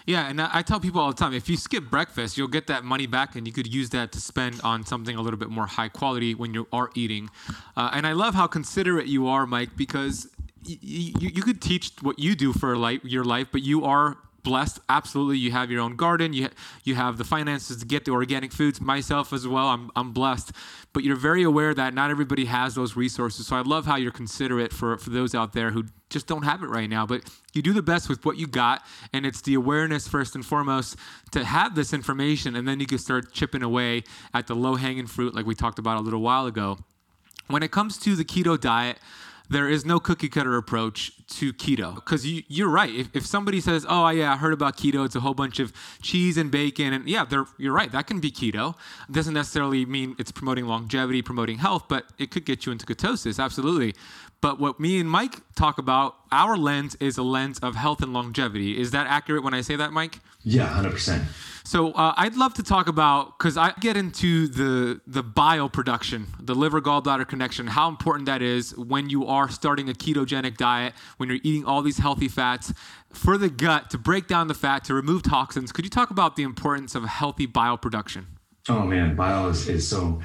Yeah, and I tell people all the time if you skip breakfast, you'll get that money back and you could use that to spend on something a little bit more high quality when you are eating. Uh, and I love how considerate you are, Mike, because y- y- you could teach what you do for life, your life, but you are blessed. Absolutely, you have your own garden. You you have the finances to get the organic foods. Myself as well, I'm I'm blessed. But you're very aware that not everybody has those resources. So I love how you're considerate for for those out there who just don't have it right now. But you do the best with what you got, and it's the awareness first and foremost to have this information, and then you can start chipping away at the low hanging fruit, like we talked about a little while ago. When it comes to the keto diet there is no cookie cutter approach to keto. Because you, are right. If, if somebody says oh yeah i heard about keto. It's a whole bunch of cheese and bacon and yeah you're right. That can be keto. It doesn't necessarily mean it's promoting longevity promoting health but it could get you into ketosis absolutely. But what me and mike talk about our lens is a lens of health and longevity. Is that accurate when i say that mike? Yeah 100% so uh, I'd love to talk about because I get into the the bile production, the liver gallbladder connection, how important that is when you are starting a ketogenic diet, when you're eating all these healthy fats for the gut to break down the fat to remove toxins. Could you talk about the importance of healthy bile production? Oh man, bile is, is so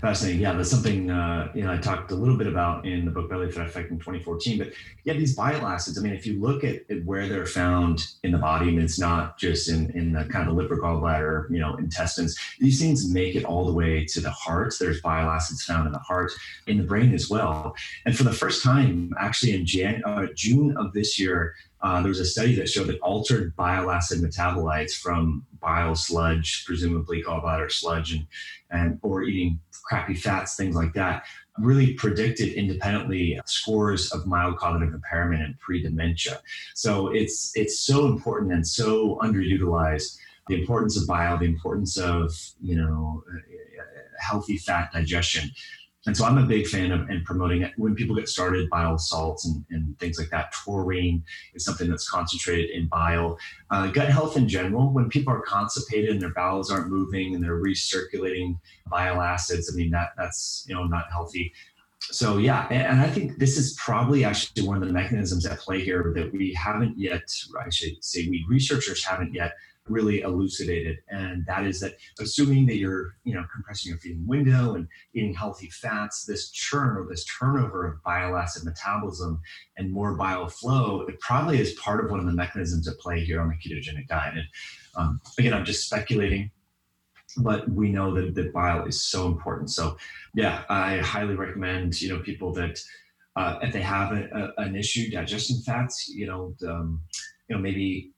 fascinating. Yeah, that's something uh, you know I talked a little bit about in the book Belly Fat Effect in 2014. But yeah, these bile acids. I mean, if you look at, at where they're found in the body, and it's not just in in the kind of liver, gallbladder, you know, intestines. These things make it all the way to the heart. There's bile acids found in the heart, in the brain as well. And for the first time, actually in Jan- uh, June of this year, uh, there was a study that showed that altered bile acid metabolites from bile sludge, presumably gallbladder sludge, and, and or eating crappy fats, things like that, really predicted independently scores of mild cognitive impairment and pre-dementia. So it's it's so important and so underutilized. The importance of bile, the importance of you know healthy fat digestion and so I'm a big fan of and promoting it when people get started, bile salts and, and things like that. Taurine is something that's concentrated in bile. Uh, gut health in general, when people are constipated and their bowels aren't moving and they're recirculating bile acids, I mean that that's you know not healthy. So yeah, and, and I think this is probably actually one of the mechanisms at play here that we haven't yet, I should say, we researchers haven't yet really elucidated. And that is that assuming that you're you know compressing your feeding window and eating healthy fats this churn or this turnover of bile acid metabolism and more bile flow it probably is part of one of the mechanisms at play here on the ketogenic diet. And um, again i'm just speculating but we know that, that bile is so important. So yeah i highly recommend you know people that uh, if they have a, a, an issue digesting fats you know um, you know maybe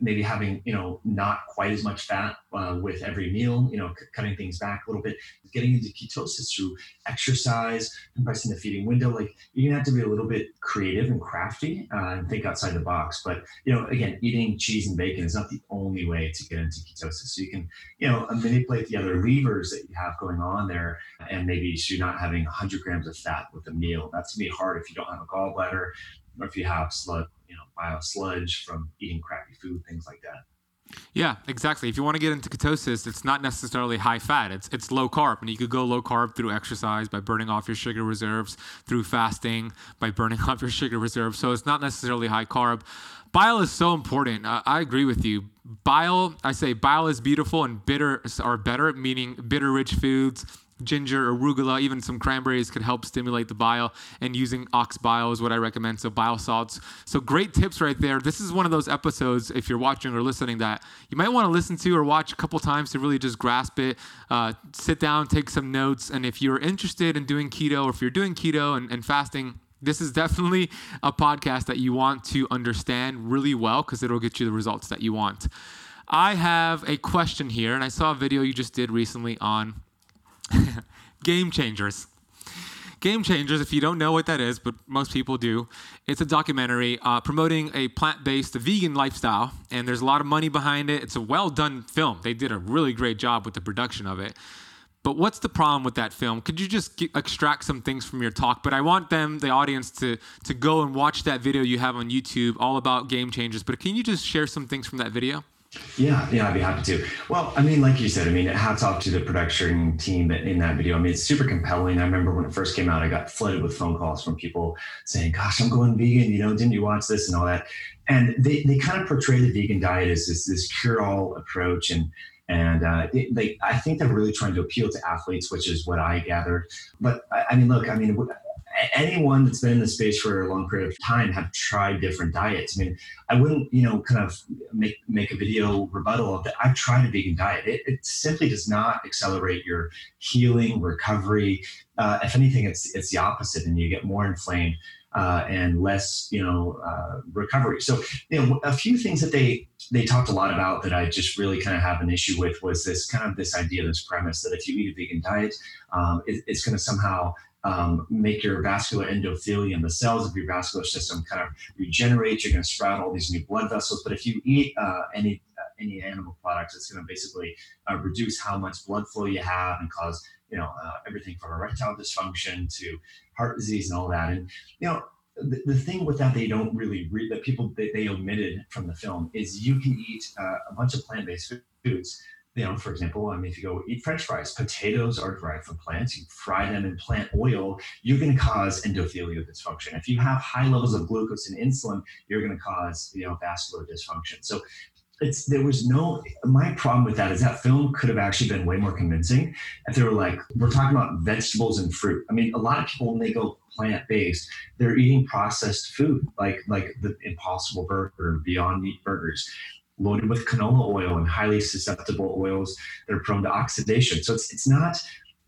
maybe having you know not quite as much fat uh, with every meal you know c- cutting things back a little bit getting into ketosis through exercise compressing the feeding window like you're gonna have to be a little bit creative and crafty uh, and think outside the box. But you know again eating cheese and bacon is not the only way to get into ketosis. So you can you know manipulate the other levers that you have going on there and maybe so you're not having 100 grams of fat with a meal. That's gonna be hard if you don't have a gallbladder or if you have slug you know bile sludge from eating crappy food, things like that. Yeah, exactly. If you want to get into ketosis, it's not necessarily high fat. It's it's low carb, and you could go low carb through exercise by burning off your sugar reserves, through fasting by burning [laughs] off your sugar reserves. So it's not necessarily high carb. Bile is so important. Uh, I agree with you. Bile, I say bile is beautiful and bitter are better, meaning bitter rich foods ginger, arugula, even some cranberries could help stimulate the bile. And using ox bile is what I recommend. So bile salts. So great tips right there. This is one of those episodes, if you're watching or listening, that you might want to listen to or watch a couple times to really just grasp it. Uh, sit down, take some notes, and if you're interested in doing keto or if you're doing keto and, and fasting. This is [laughs] definitely a podcast that you want to understand really well because it'll get you the results that you want. I have a question here, and I saw a video you just did recently on [laughs] Game Changers. Game Changers, if you don't know what that is, but most people do, it's a documentary uh, promoting a plant based vegan lifestyle, and there's a lot of money behind it. It's a well done film. They did a really great job with the production of it. But what's the problem with that film? Could you just get, extract some things from your talk? But I want them, the audience, to to go and watch that video you have on YouTube, all about game changers. But can you just share some things from that video? Yeah, yeah, I'd be happy to. Well, I mean, like you said, I mean, hats off to the production team in that video. I mean, it's super compelling. I remember when it first came out, I got flooded with phone calls from people saying, "Gosh, I'm going vegan. You know, didn't you watch this and all that?" And they they kind of portray the vegan diet as this this cure all approach, and and uh, it, they I think they're really trying to appeal to athletes, which is what I gathered. But I, I mean, look, I mean anyone that's been in the space for a long period of time have tried different diets. I mean, I wouldn't, you know, kind of make make a video rebuttal of that. I've tried a vegan diet. It, it simply does not accelerate your healing, recovery. Uh, if anything, it's it's the opposite, and you get more inflamed uh, and less, you know, uh, recovery. So, you know, a few things that they they talked a lot about that I just really kind of have an issue with was this kind of this idea, this premise that if you eat a vegan diet, um, it, it's going to somehow um, make your vascular endothelium, the cells of your vascular system, kind of regenerate. You're going to sprout all these new blood vessels. But if you eat uh, any uh, any animal products, it's going to basically uh, reduce how much blood flow you have and cause you know uh, everything from erectile dysfunction to heart disease and all that. And you know. The, the thing with that they don't really read that people they, they omitted from the film is you can eat uh, a bunch of plant-based foods you know, for example, I mean, if you go eat French fries, potatoes are derived from plants. You fry them in plant oil, you're going to cause endothelial dysfunction. If you have high levels of glucose and insulin, you're going to cause you know vascular dysfunction. So it's there was no my problem with that is that film could have actually been way more convincing if they were like we're talking about vegetables and fruit i mean a lot of people when they go plant-based they're eating processed food like like the impossible burger beyond meat burgers loaded with canola oil and highly susceptible oils that are prone to oxidation so it's it's not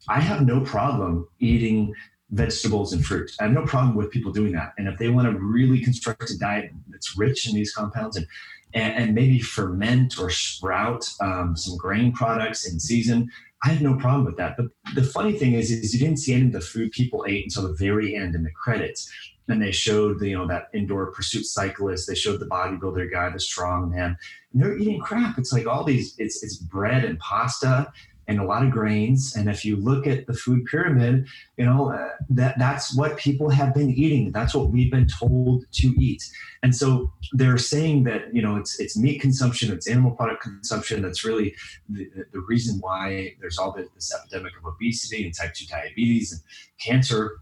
i have no problem eating vegetables and fruit. I have no problem with people doing that. And if they want to really construct a diet that's rich in these compounds and and, and maybe ferment or sprout um, some grain products in season. I have no problem with that. But the funny thing is, is you didn't see any of the food people ate until the very end in the credits. And they showed, you know, that indoor pursuit cyclist. They showed the bodybuilder guy, the strong man. And they're eating crap. It's like all these, it's it's bread and pasta and a lot of grains. And if you look at the food pyramid, you know uh, that that's what people have been eating. That's what we've been told to eat. And so they're saying that you know it's it's meat consumption, it's animal product consumption that's really the, the reason why there's all this, this epidemic of obesity and type two diabetes and cancer.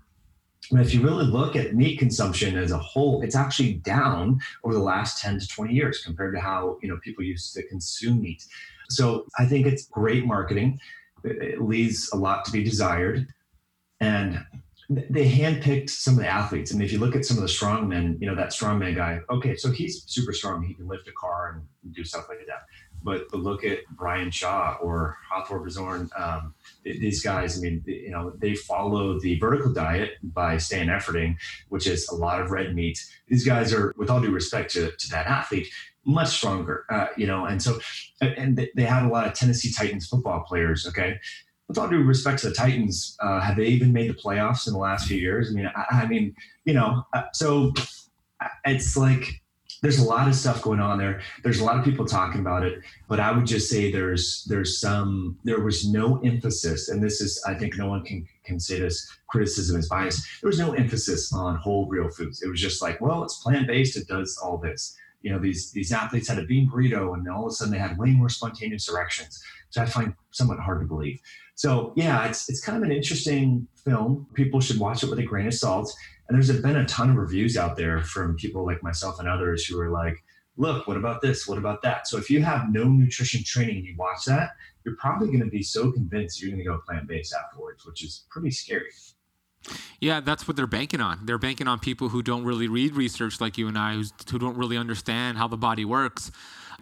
But if you really look at meat consumption as a whole, it's actually down over the last 10 to 20 years compared to how you know people used to consume meat. So I think it's great marketing. It leaves a lot to be desired. And they handpicked some of the athletes. I mean, if you look at some of the strongmen, you know, that strongman guy, okay, so he's super strong. He can lift a car and do stuff like that. But, look at Brian Shaw or Hafthor Bjorn. Um, these guys, I mean, you know, they follow the vertical diet by Stan Efferding, which is a lot of red meat. These guys are, with all due respect to, to that athlete, much stronger, uh, you know, and so, and they have a lot of Tennessee Titans football players. Okay. With all due respect to the Titans, uh, have they even made the playoffs in the last few years? I mean, I, I mean, you know, uh, so uh, it's like there's a lot of stuff going on there. There's a lot of people talking about it, but I would just say there's there's some there was no emphasis, and this is I think no one can can say this criticism is biased. There was no emphasis on whole real foods. It was just like, well, it's plant based. It does all this you know these these athletes had a bean burrito and all of a sudden they had way more spontaneous erections which i find somewhat hard to believe so yeah it's it's kind of an interesting film people should watch it with a grain of salt and there's been a ton of reviews out there from people like myself and others who are like look what about this what about that so if you have no nutrition training and you watch that you're probably going to be so convinced you're going to go plant-based afterwards which is pretty scary yeah, that's what they're banking on. They're banking on people who don't really read research like you and I, who don't really understand how the body works.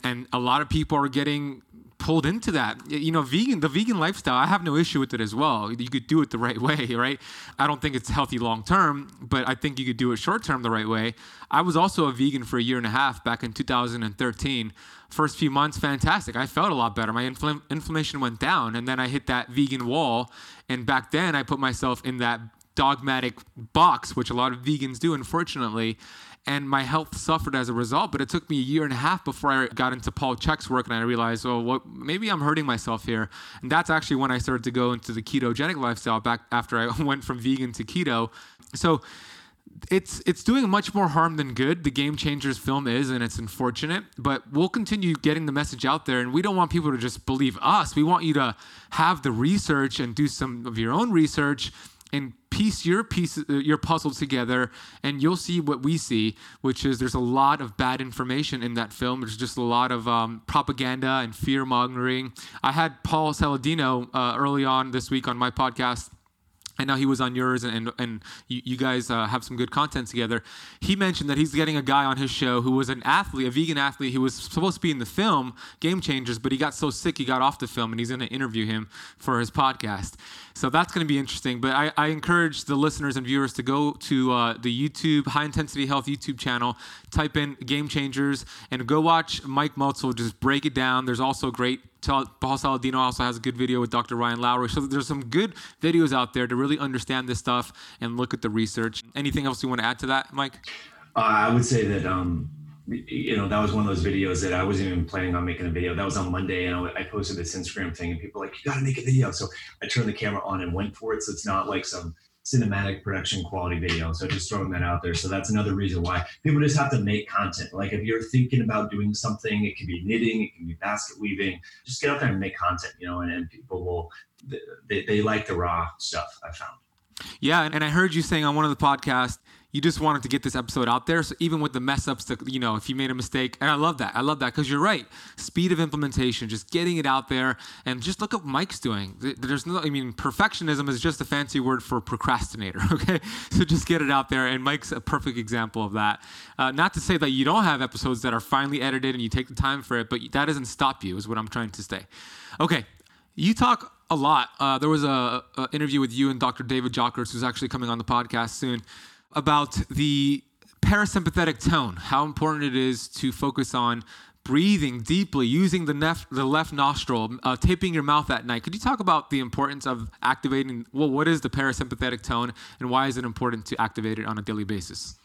And a lot of people are getting pulled into that. You know, vegan, the vegan lifestyle, I have no issue with it as well. You could do it the right [laughs] way, right? I don't think it's healthy long term, but I think you could do it short term the right way. I was also a vegan for a year and a half back in 2013. First few months, fantastic. I felt a lot better. My infl- inflammation went down, and then I hit that vegan wall. And back then, I put myself in that dogmatic box, which a lot of vegans do, unfortunately. And my health suffered as a result. But it took me a year and a half before I got into Paul Chek's work and I realized, oh, what, maybe I'm hurting myself here. And that's actually when I started to go into the ketogenic lifestyle back after I [laughs] went from vegan to keto. So it's it's doing much more harm than good. The Game Changers film is, and it's unfortunate. But we'll continue getting the message out there, and we don't want people to just believe us. We want you to have the research and do some of your own research and piece your piece uh, your puzzle together and you'll see what we see which is there's a lot of bad information in that film. There's just a lot of um, propaganda and fear mongering i had paul saladino uh, early on this week on my podcast I know he was on yours, and and, you, you guys uh, have some good content together. He mentioned that he's getting a guy on his show who was an athlete, a vegan athlete, who was supposed to be in the film Game Changers, but he got so sick he got off the film, and he's going to interview him for his podcast. So that's going to be interesting. But I, I, encourage the listeners and viewers to go to uh, the YouTube High Intensity Health YouTube channel, type in Game Changers, and go watch Mike Mutzel just break it down. There's also great. Paul Saladino also has a good video with Dr. Ryan Lowery. So there's some good videos out there to really understand this stuff and look at the research. Anything else you want to add to that, Mike? Uh, I would say that um, you know, that was one of those videos that I wasn't even planning on making a video. That was on Monday, and I, posted this Instagram thing, and people were like, "You got to make a video." So I turned the camera on and went for it. So it's not like some cinematic production quality video. So just throwing that out there. So that's another reason why people just have to make content. Like if you're thinking about doing something, it can be knitting, it can be basket weaving. Just get out there and make content, you know, and, and people will they, they like the raw stuff. I found. Yeah, and I heard you saying on one of the podcasts you just wanted to get this episode out there. So even with the mess ups, that you know, if you made a mistake, and I love that. I love that because you're right. Speed of implementation, just getting it out there, and just look at Mike's doing. There's no, I mean, perfectionism is just a fancy word for procrastinator. [laughs] Okay, so just get it out there, and Mike's a perfect example of that. Uh, not to say that you don't have episodes that are finely edited and you take the time for it, but that doesn't stop you. Is what I'm trying to say. Okay, you talk a lot. Uh, there was a, a, interview with you and Dr. David Jockers, who's actually coming on the podcast soon about the parasympathetic tone, how important it is to focus on breathing deeply, using the, nef- the left nostril, uh, taping your mouth at night. Could you talk about the importance of activating? Well, what is the parasympathetic tone, and why is it important to activate it on a daily basis?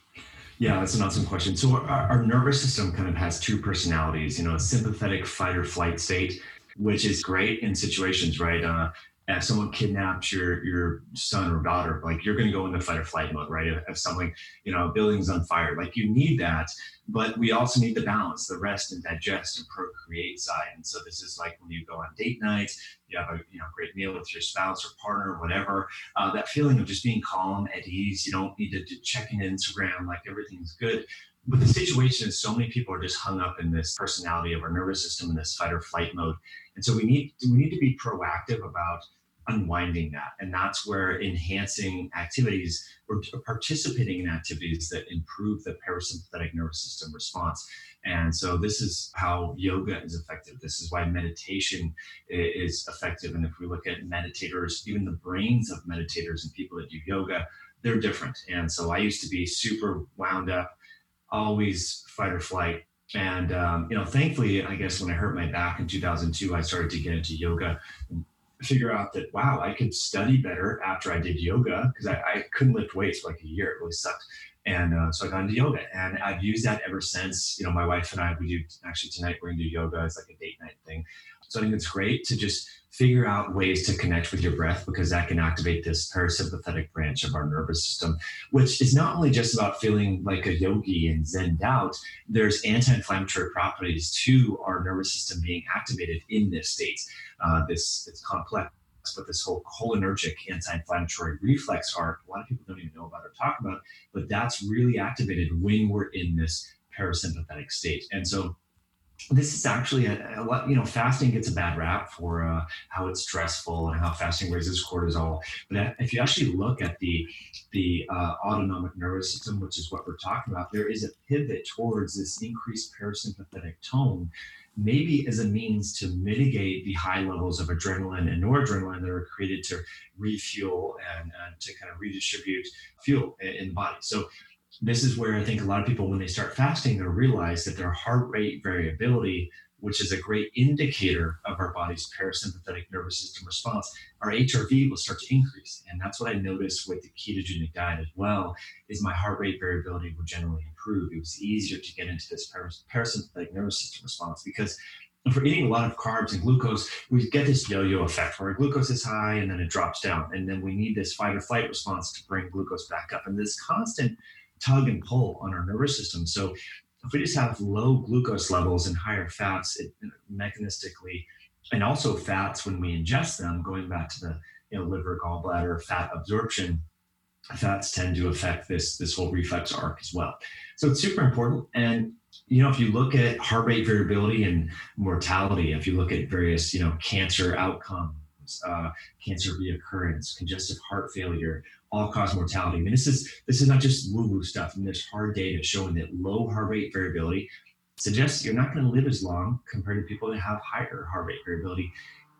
Yeah, that's an awesome question. So our, our nervous system kind of has two personalities. You know, a sympathetic fight or flight state, which is great in situations, right? Uh, if someone kidnaps your your son or daughter, like you're going to go into fight or flight mode, right? If, if something, you know, a building's on fire, like you need that, but we also need the balance, the rest and digest and procreate side. And so this is like when you go on date nights, you have a you know great meal with your spouse or partner or whatever. Uh, that feeling of just being calm at ease. You don't need to, to check in Instagram like everything's good. But the situation is so many people are just hung up in this personality of our nervous system in this fight or flight mode. And so we need we need to be proactive about unwinding that. And that's where enhancing activities or participating in activities that improve the parasympathetic nervous system response. And so this is how yoga is effective. This is why meditation is effective. And if we look at meditators, even the brains of meditators and people that do yoga, they're different. And so I used to be super wound up always fight or flight. And um, you know, thankfully, I guess when I hurt my back in 2002, I started to get into yoga and figure out that wow, I could study better after I did yoga because I, I, couldn't lift weights for like a year. It really sucked. And uh, so I got into yoga, and I've used that ever since. You know, my wife and I we do actually tonight we're gonna do yoga. It's like a date night thing. So I think it's great to just figure out ways to connect with your breath because that can activate this parasympathetic branch of our nervous system, which is not only just about feeling like a yogi and zened out, there's anti inflammatory properties to our nervous system being activated in this state. Uh, this it's complex. But this whole cholinergic anti-inflammatory reflex arc, a lot of people don't even know about or talk about, but that's really activated when we're in this parasympathetic state. And so this is actually a, a, lot, you know, fasting gets a bad rap for uh, how it's stressful and how fasting raises cortisol. But if you actually look at the the uh, autonomic nervous system, which is what we're talking about, there is a pivot towards this increased parasympathetic tone, maybe as a means to mitigate the high levels of adrenaline and noradrenaline that are created to refuel and, and to kind of redistribute fuel in, the body. So this is where I think a lot of people, when they start fasting, they'll realize that their heart rate variability, which is a great indicator of our body's parasympathetic nervous system response, our HRV will start to increase. And that's what I noticed with the ketogenic diet as well, is my heart rate variability will generally improve. It was easier to get into this parasympathetic nervous system response because we're eating a lot of carbs and glucose, we get this yo-yo effect where glucose is high and then it drops down. And then we need this fight or flight response to bring glucose back up. And this constant tug and pull on our nervous system. So if we just have low glucose levels and higher fats, it mechanistically, and also fats when we ingest them, going back to the you know, liver, gallbladder, fat absorption, fats tend to affect this this whole reflex arc as well. So it's super important. And you know, if you look at heart rate variability and mortality, if you look at various you know cancer outcomes, uh, cancer reoccurrence, congestive heart failure, all cause mortality. I mean, this is this is not just woo woo stuff. I mean, there's hard data showing that low heart rate variability suggests you're not going to live as long compared to people that have higher heart rate variability.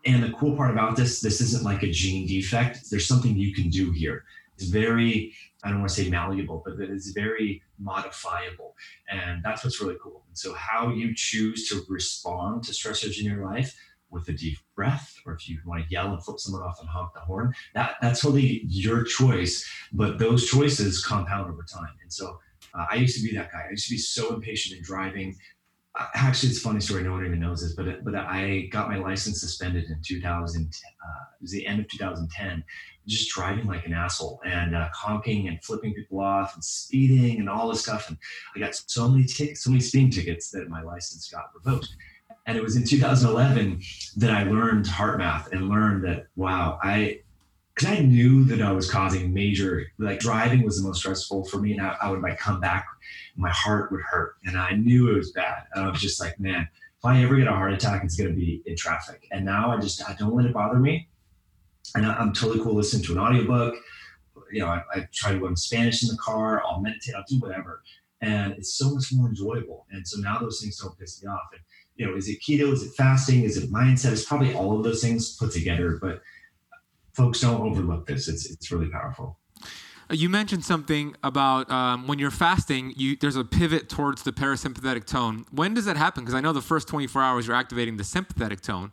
And the cool part about this, this isn't like a gene defect. There's something you can do here. It's very, I don't want to say malleable, but it's very modifiable. And that's what's really cool. And so, how you choose to respond to stressors in your life with a deep breath, or if you want to yell and flip someone off and honk the horn, that that's totally your choice. But those choices compound over time. And so uh, I used to be that guy. I used to be so impatient in driving. Uh, actually, it's a funny story. No one even knows this, but but I got my license suspended in 2000. Uh, it was the end of 2010. Just driving like an asshole and uh, honking and flipping people off and speeding and all this stuff. And I got so many tickets, so many speeding tickets that my license got revoked. And it was in 2011 that I learned HeartMath and learned that, wow, I, because I knew that I was causing major, like driving was the most stressful for me. And I, I would like come back, my heart would hurt. And I knew it was bad. And I was just like, man, if I ever get a heart attack, it's going to be in traffic. And now I just, I don't let it bother me. And I, am totally cool listening to an audiobook. You know, I, I try to learn Spanish in the car. I'll meditate. I'll do whatever. And it's so much more enjoyable. And so now those things don't piss me off. And, you know, is it keto? Is it fasting? Is it mindset? It's probably all of those things put together. But folks don't overlook this. It's it's really powerful. Uh, you mentioned something about um, when you're fasting, you, there's a pivot towards the parasympathetic tone. When does that happen? Because I know the first 24 hours you're activating the sympathetic tone.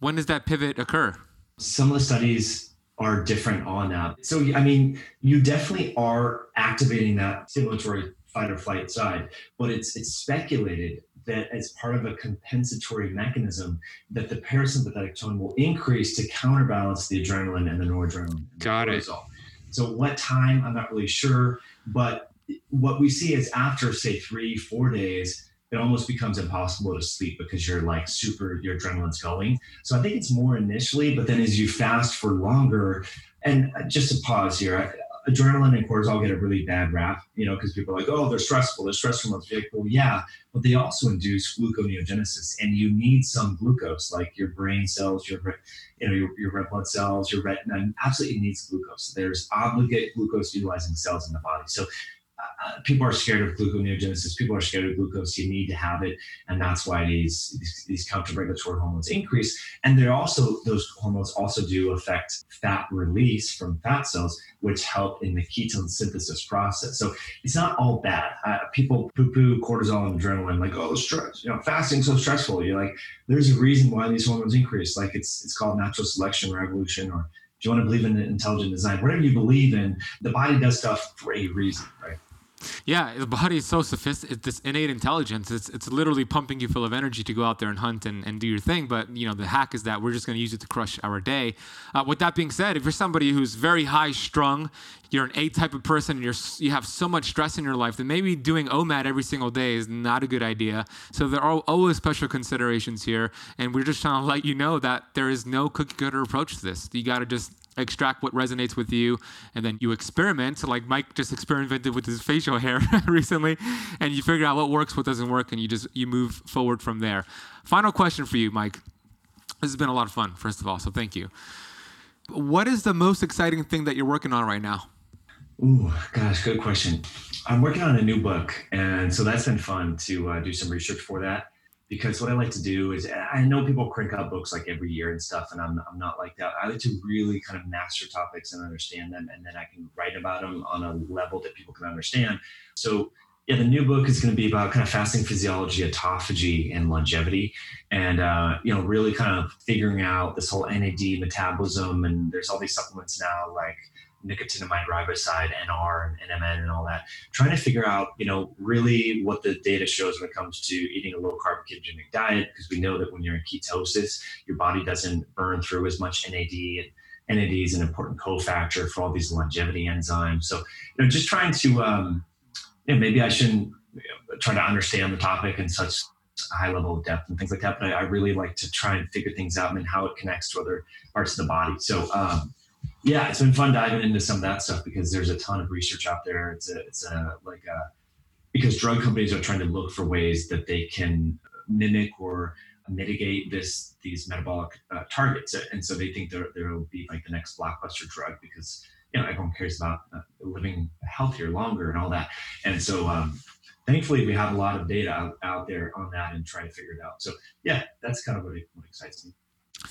When does that pivot occur? Some of the studies are different on that. So, I mean, you definitely are activating that stimulatory fight or flight side, but it's it's speculated that as part of a compensatory mechanism that the parasympathetic tone will increase to counterbalance the adrenaline and the noradrenaline. And Got it. So what time, I'm not really sure, but what we see is after say three, four days, it almost becomes impossible to sleep because you're like super, your adrenaline's going. So I think it's more initially, but then as you fast for longer, and just to pause here, adrenaline and cortisol get a really bad rap, you know, because people are like, oh, they're stressful, they're stressful. hormones. Like, yeah, but they also induce gluconeogenesis, and you need some glucose, like your brain cells, your you know, your, your red blood cells, your retina, absolutely needs glucose. There's obligate glucose utilizing cells in the body. So uh, people are scared of gluconeogenesis. People are scared of glucose. You need to have it, and that's why these these, counter-regulatory hormones increase. And they're also those hormones also do affect fat release from fat cells, which help in the ketone synthesis process. So it's not all bad. Uh, people poo-poo cortisol and adrenaline, like oh stress, you know, fasting so stressful. You're like, there's a reason why these hormones increase. Like it's it's called natural selection or evolution or do you want to believe in intelligent design? Whatever you believe in, the body does stuff for a reason, right? Yeah, the body is so sophisticated. This innate intelligence. It's it's literally pumping you full of energy to go out there and hunt and, and do your thing. But you know, the hack is that we're just going to use it to crush our day. Uh, with that being said, if you're somebody who's very high strung, you're an A type of person, and you're you have so much stress in your life, then maybe doing OMAD every single day is not a good idea. So there are always special considerations here, and we're just trying to let you know that there is no cookie cutter approach to this. You got to just extract what resonates with you, and then you experiment, like Mike just experimented with his facial hair [laughs] recently, and you figure out what works, what doesn't work, and you just you move forward from there. Final question for you, Mike. This has been a lot of fun, first of all, so thank you. What is the most exciting thing that you're working on right now? Ooh, gosh, good question. I'm working on a new book, and so that's been fun to uh, do some research for that because what I like to do is I know people crank out books like every year and stuff, and I'm, I'm not like that. I like to really kind of master topics and understand them, and then I can write about them on a level that people can understand. So yeah, the new book is going to be about kind of fasting physiology, autophagy, and longevity, and uh, you know, really kind of figuring out this whole NAD metabolism. And there's all these supplements now, like nicotinamide riboside, NR, and NMN, and all that, trying to figure out, you know, really what the data shows when it comes to eating a low carb ketogenic diet, because we know that when you're in ketosis, your body doesn't burn through as much NAD. And NAD is an important cofactor for all these longevity enzymes. So, you know, just trying to, um, you know, maybe I shouldn't you know, try to understand the topic in such high level of depth and things like that, but I, I, really like to try and figure things out and how it connects to other parts of the body. So, um, yeah, it's been fun diving into some of that stuff because there's a ton of research out there. It's a, it's a like a, because drug companies are trying to look for ways that they can mimic or mitigate this these metabolic uh, targets, and so they think there there will be like the next blockbuster drug because you know everyone cares about uh, living healthier longer and all that, and so. Um, thankfully, we have a lot of data out, out there on that and trying to figure it out. So, yeah, that's kind of what, what excites me.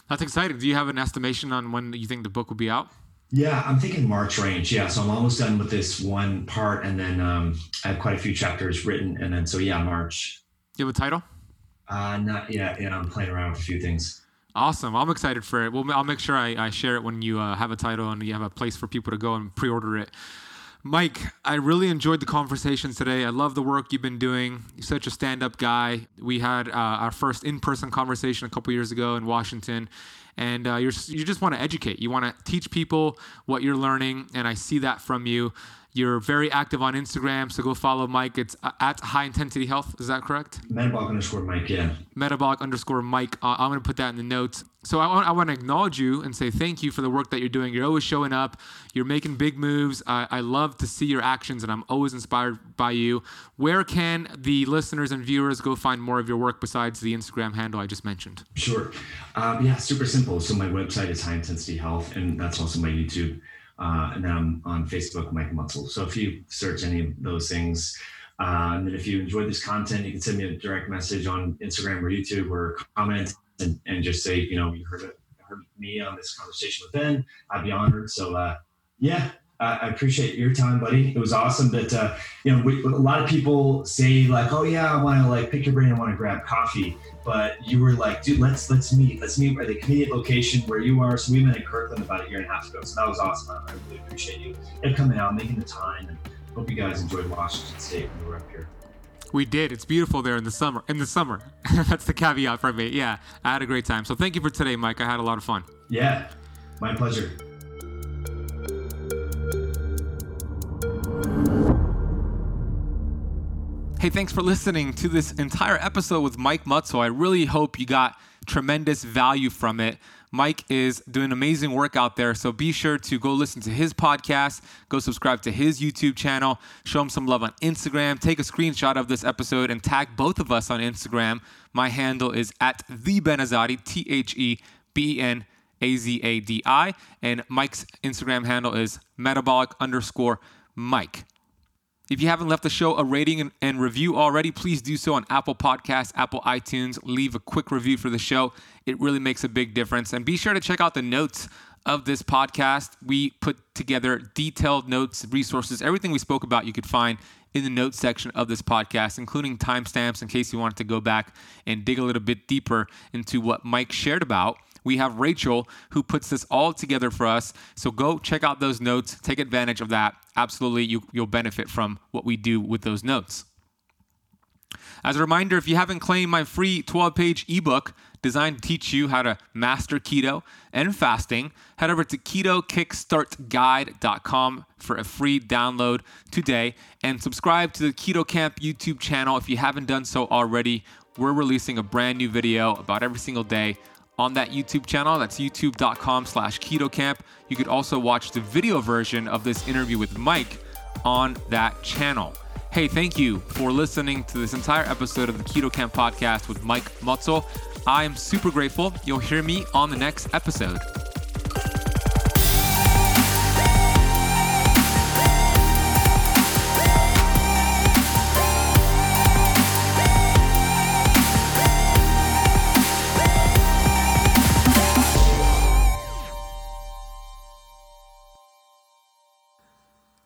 That's exciting. Do you have an estimation on when you think the book will be out? Yeah, I'm thinking March range. Yeah, so I'm almost done with this one part, and then um, I have quite a few chapters written, and then so yeah, March. Do you have a title? Uh, not yet. Yeah, I'm playing around with a few things. Awesome. I'm excited for it. Well, I'll make sure I, I share it when you uh, have a title and you have a place for people to go and pre-order it. Mike, I really enjoyed the conversation today. I love the work you've been doing. You're such a stand up guy. We had uh, our first in person conversation a couple years ago in Washington, and uh, you just want to educate. You want to teach people what you're learning, and I see that from you. You're very active on Instagram, so go follow Mike. It's uh, at High Intensity Health. Is that correct? Metabolic underscore Mike, yeah. Metabolic underscore Mike. Uh, I'm going to put that in the notes. So I want, I want to acknowledge you and say thank you for the work that you're doing. You're always showing up. You're making big moves. I, I love to see your actions, and I'm always inspired by you. Where can the listeners and viewers go find more of your work besides the Instagram handle I just mentioned? Sure. Um, yeah, super simple. So my website is High Intensity Health, and that's also my YouTube. Uh, and then I'm on Facebook, Mike Mutzel. So if you search any of those things, uh, and then if you enjoyed this content, you can send me a direct message on Instagram or YouTube or comment and, and just say, you know, you heard, it, heard me on this conversation with Ben. I'd be honored. So uh, yeah, I appreciate your time, buddy. It was awesome that uh, you know we, a lot of people say like, "Oh yeah, I want to like pick your brain. I want to grab coffee." But you were like, "Dude, let's let's meet. Let's meet at the convenient location where you are." So we met in Kirkland about a year and a half ago. So that was awesome. I, really appreciate you and coming out, making the time, and hope you guys enjoyed Washington State when we were up here. We did. It's beautiful there in the summer. In the summer, [laughs] that's the caveat for me. Yeah, I had a great time. So thank you for today, Mike. I had a lot of fun. Yeah, my pleasure. Hey, thanks for listening to this entire episode with Mike Mutzel. I really hope you got tremendous value from it. Mike is doing amazing work out there, so be sure to go listen to his podcast, go subscribe to his YouTube channel, show him some love on Instagram, take a screenshot of this episode and tag both of us on Instagram. My handle is at the Benazadi, T H E B N A Z A D I, and Mike's Instagram handle is metabolic underscore Mike. If you haven't left the show a rating and, review already, please do so on Apple Podcasts, Apple iTunes. Leave a quick review for the show. It really makes a big difference. And be sure to check out the notes of this podcast. We put together detailed notes, resources, everything we spoke about you could find in the notes section of this podcast, including timestamps in case you wanted to go back and dig a little bit deeper into what Mike shared about we have Rachel who puts this all together for us. So go check out those notes, take advantage of that. Absolutely, you, you'll benefit from what we do with those notes. As a reminder, if you haven't claimed my free 12 page ebook designed to teach you how to master keto and fasting, head over to ketokickstartguide.com for a free download today and subscribe to the Keto Kamp YouTube channel if you haven't done so already. We're releasing a brand new video about every single day on that YouTube channel. That's youtube.com slash ketokamp. You could also watch the video version of this interview with Mike on that channel. Hey, thank you for listening to this entire episode of the Keto Kamp podcast with Mike Mutzel. I am super grateful. You'll hear me on the next episode.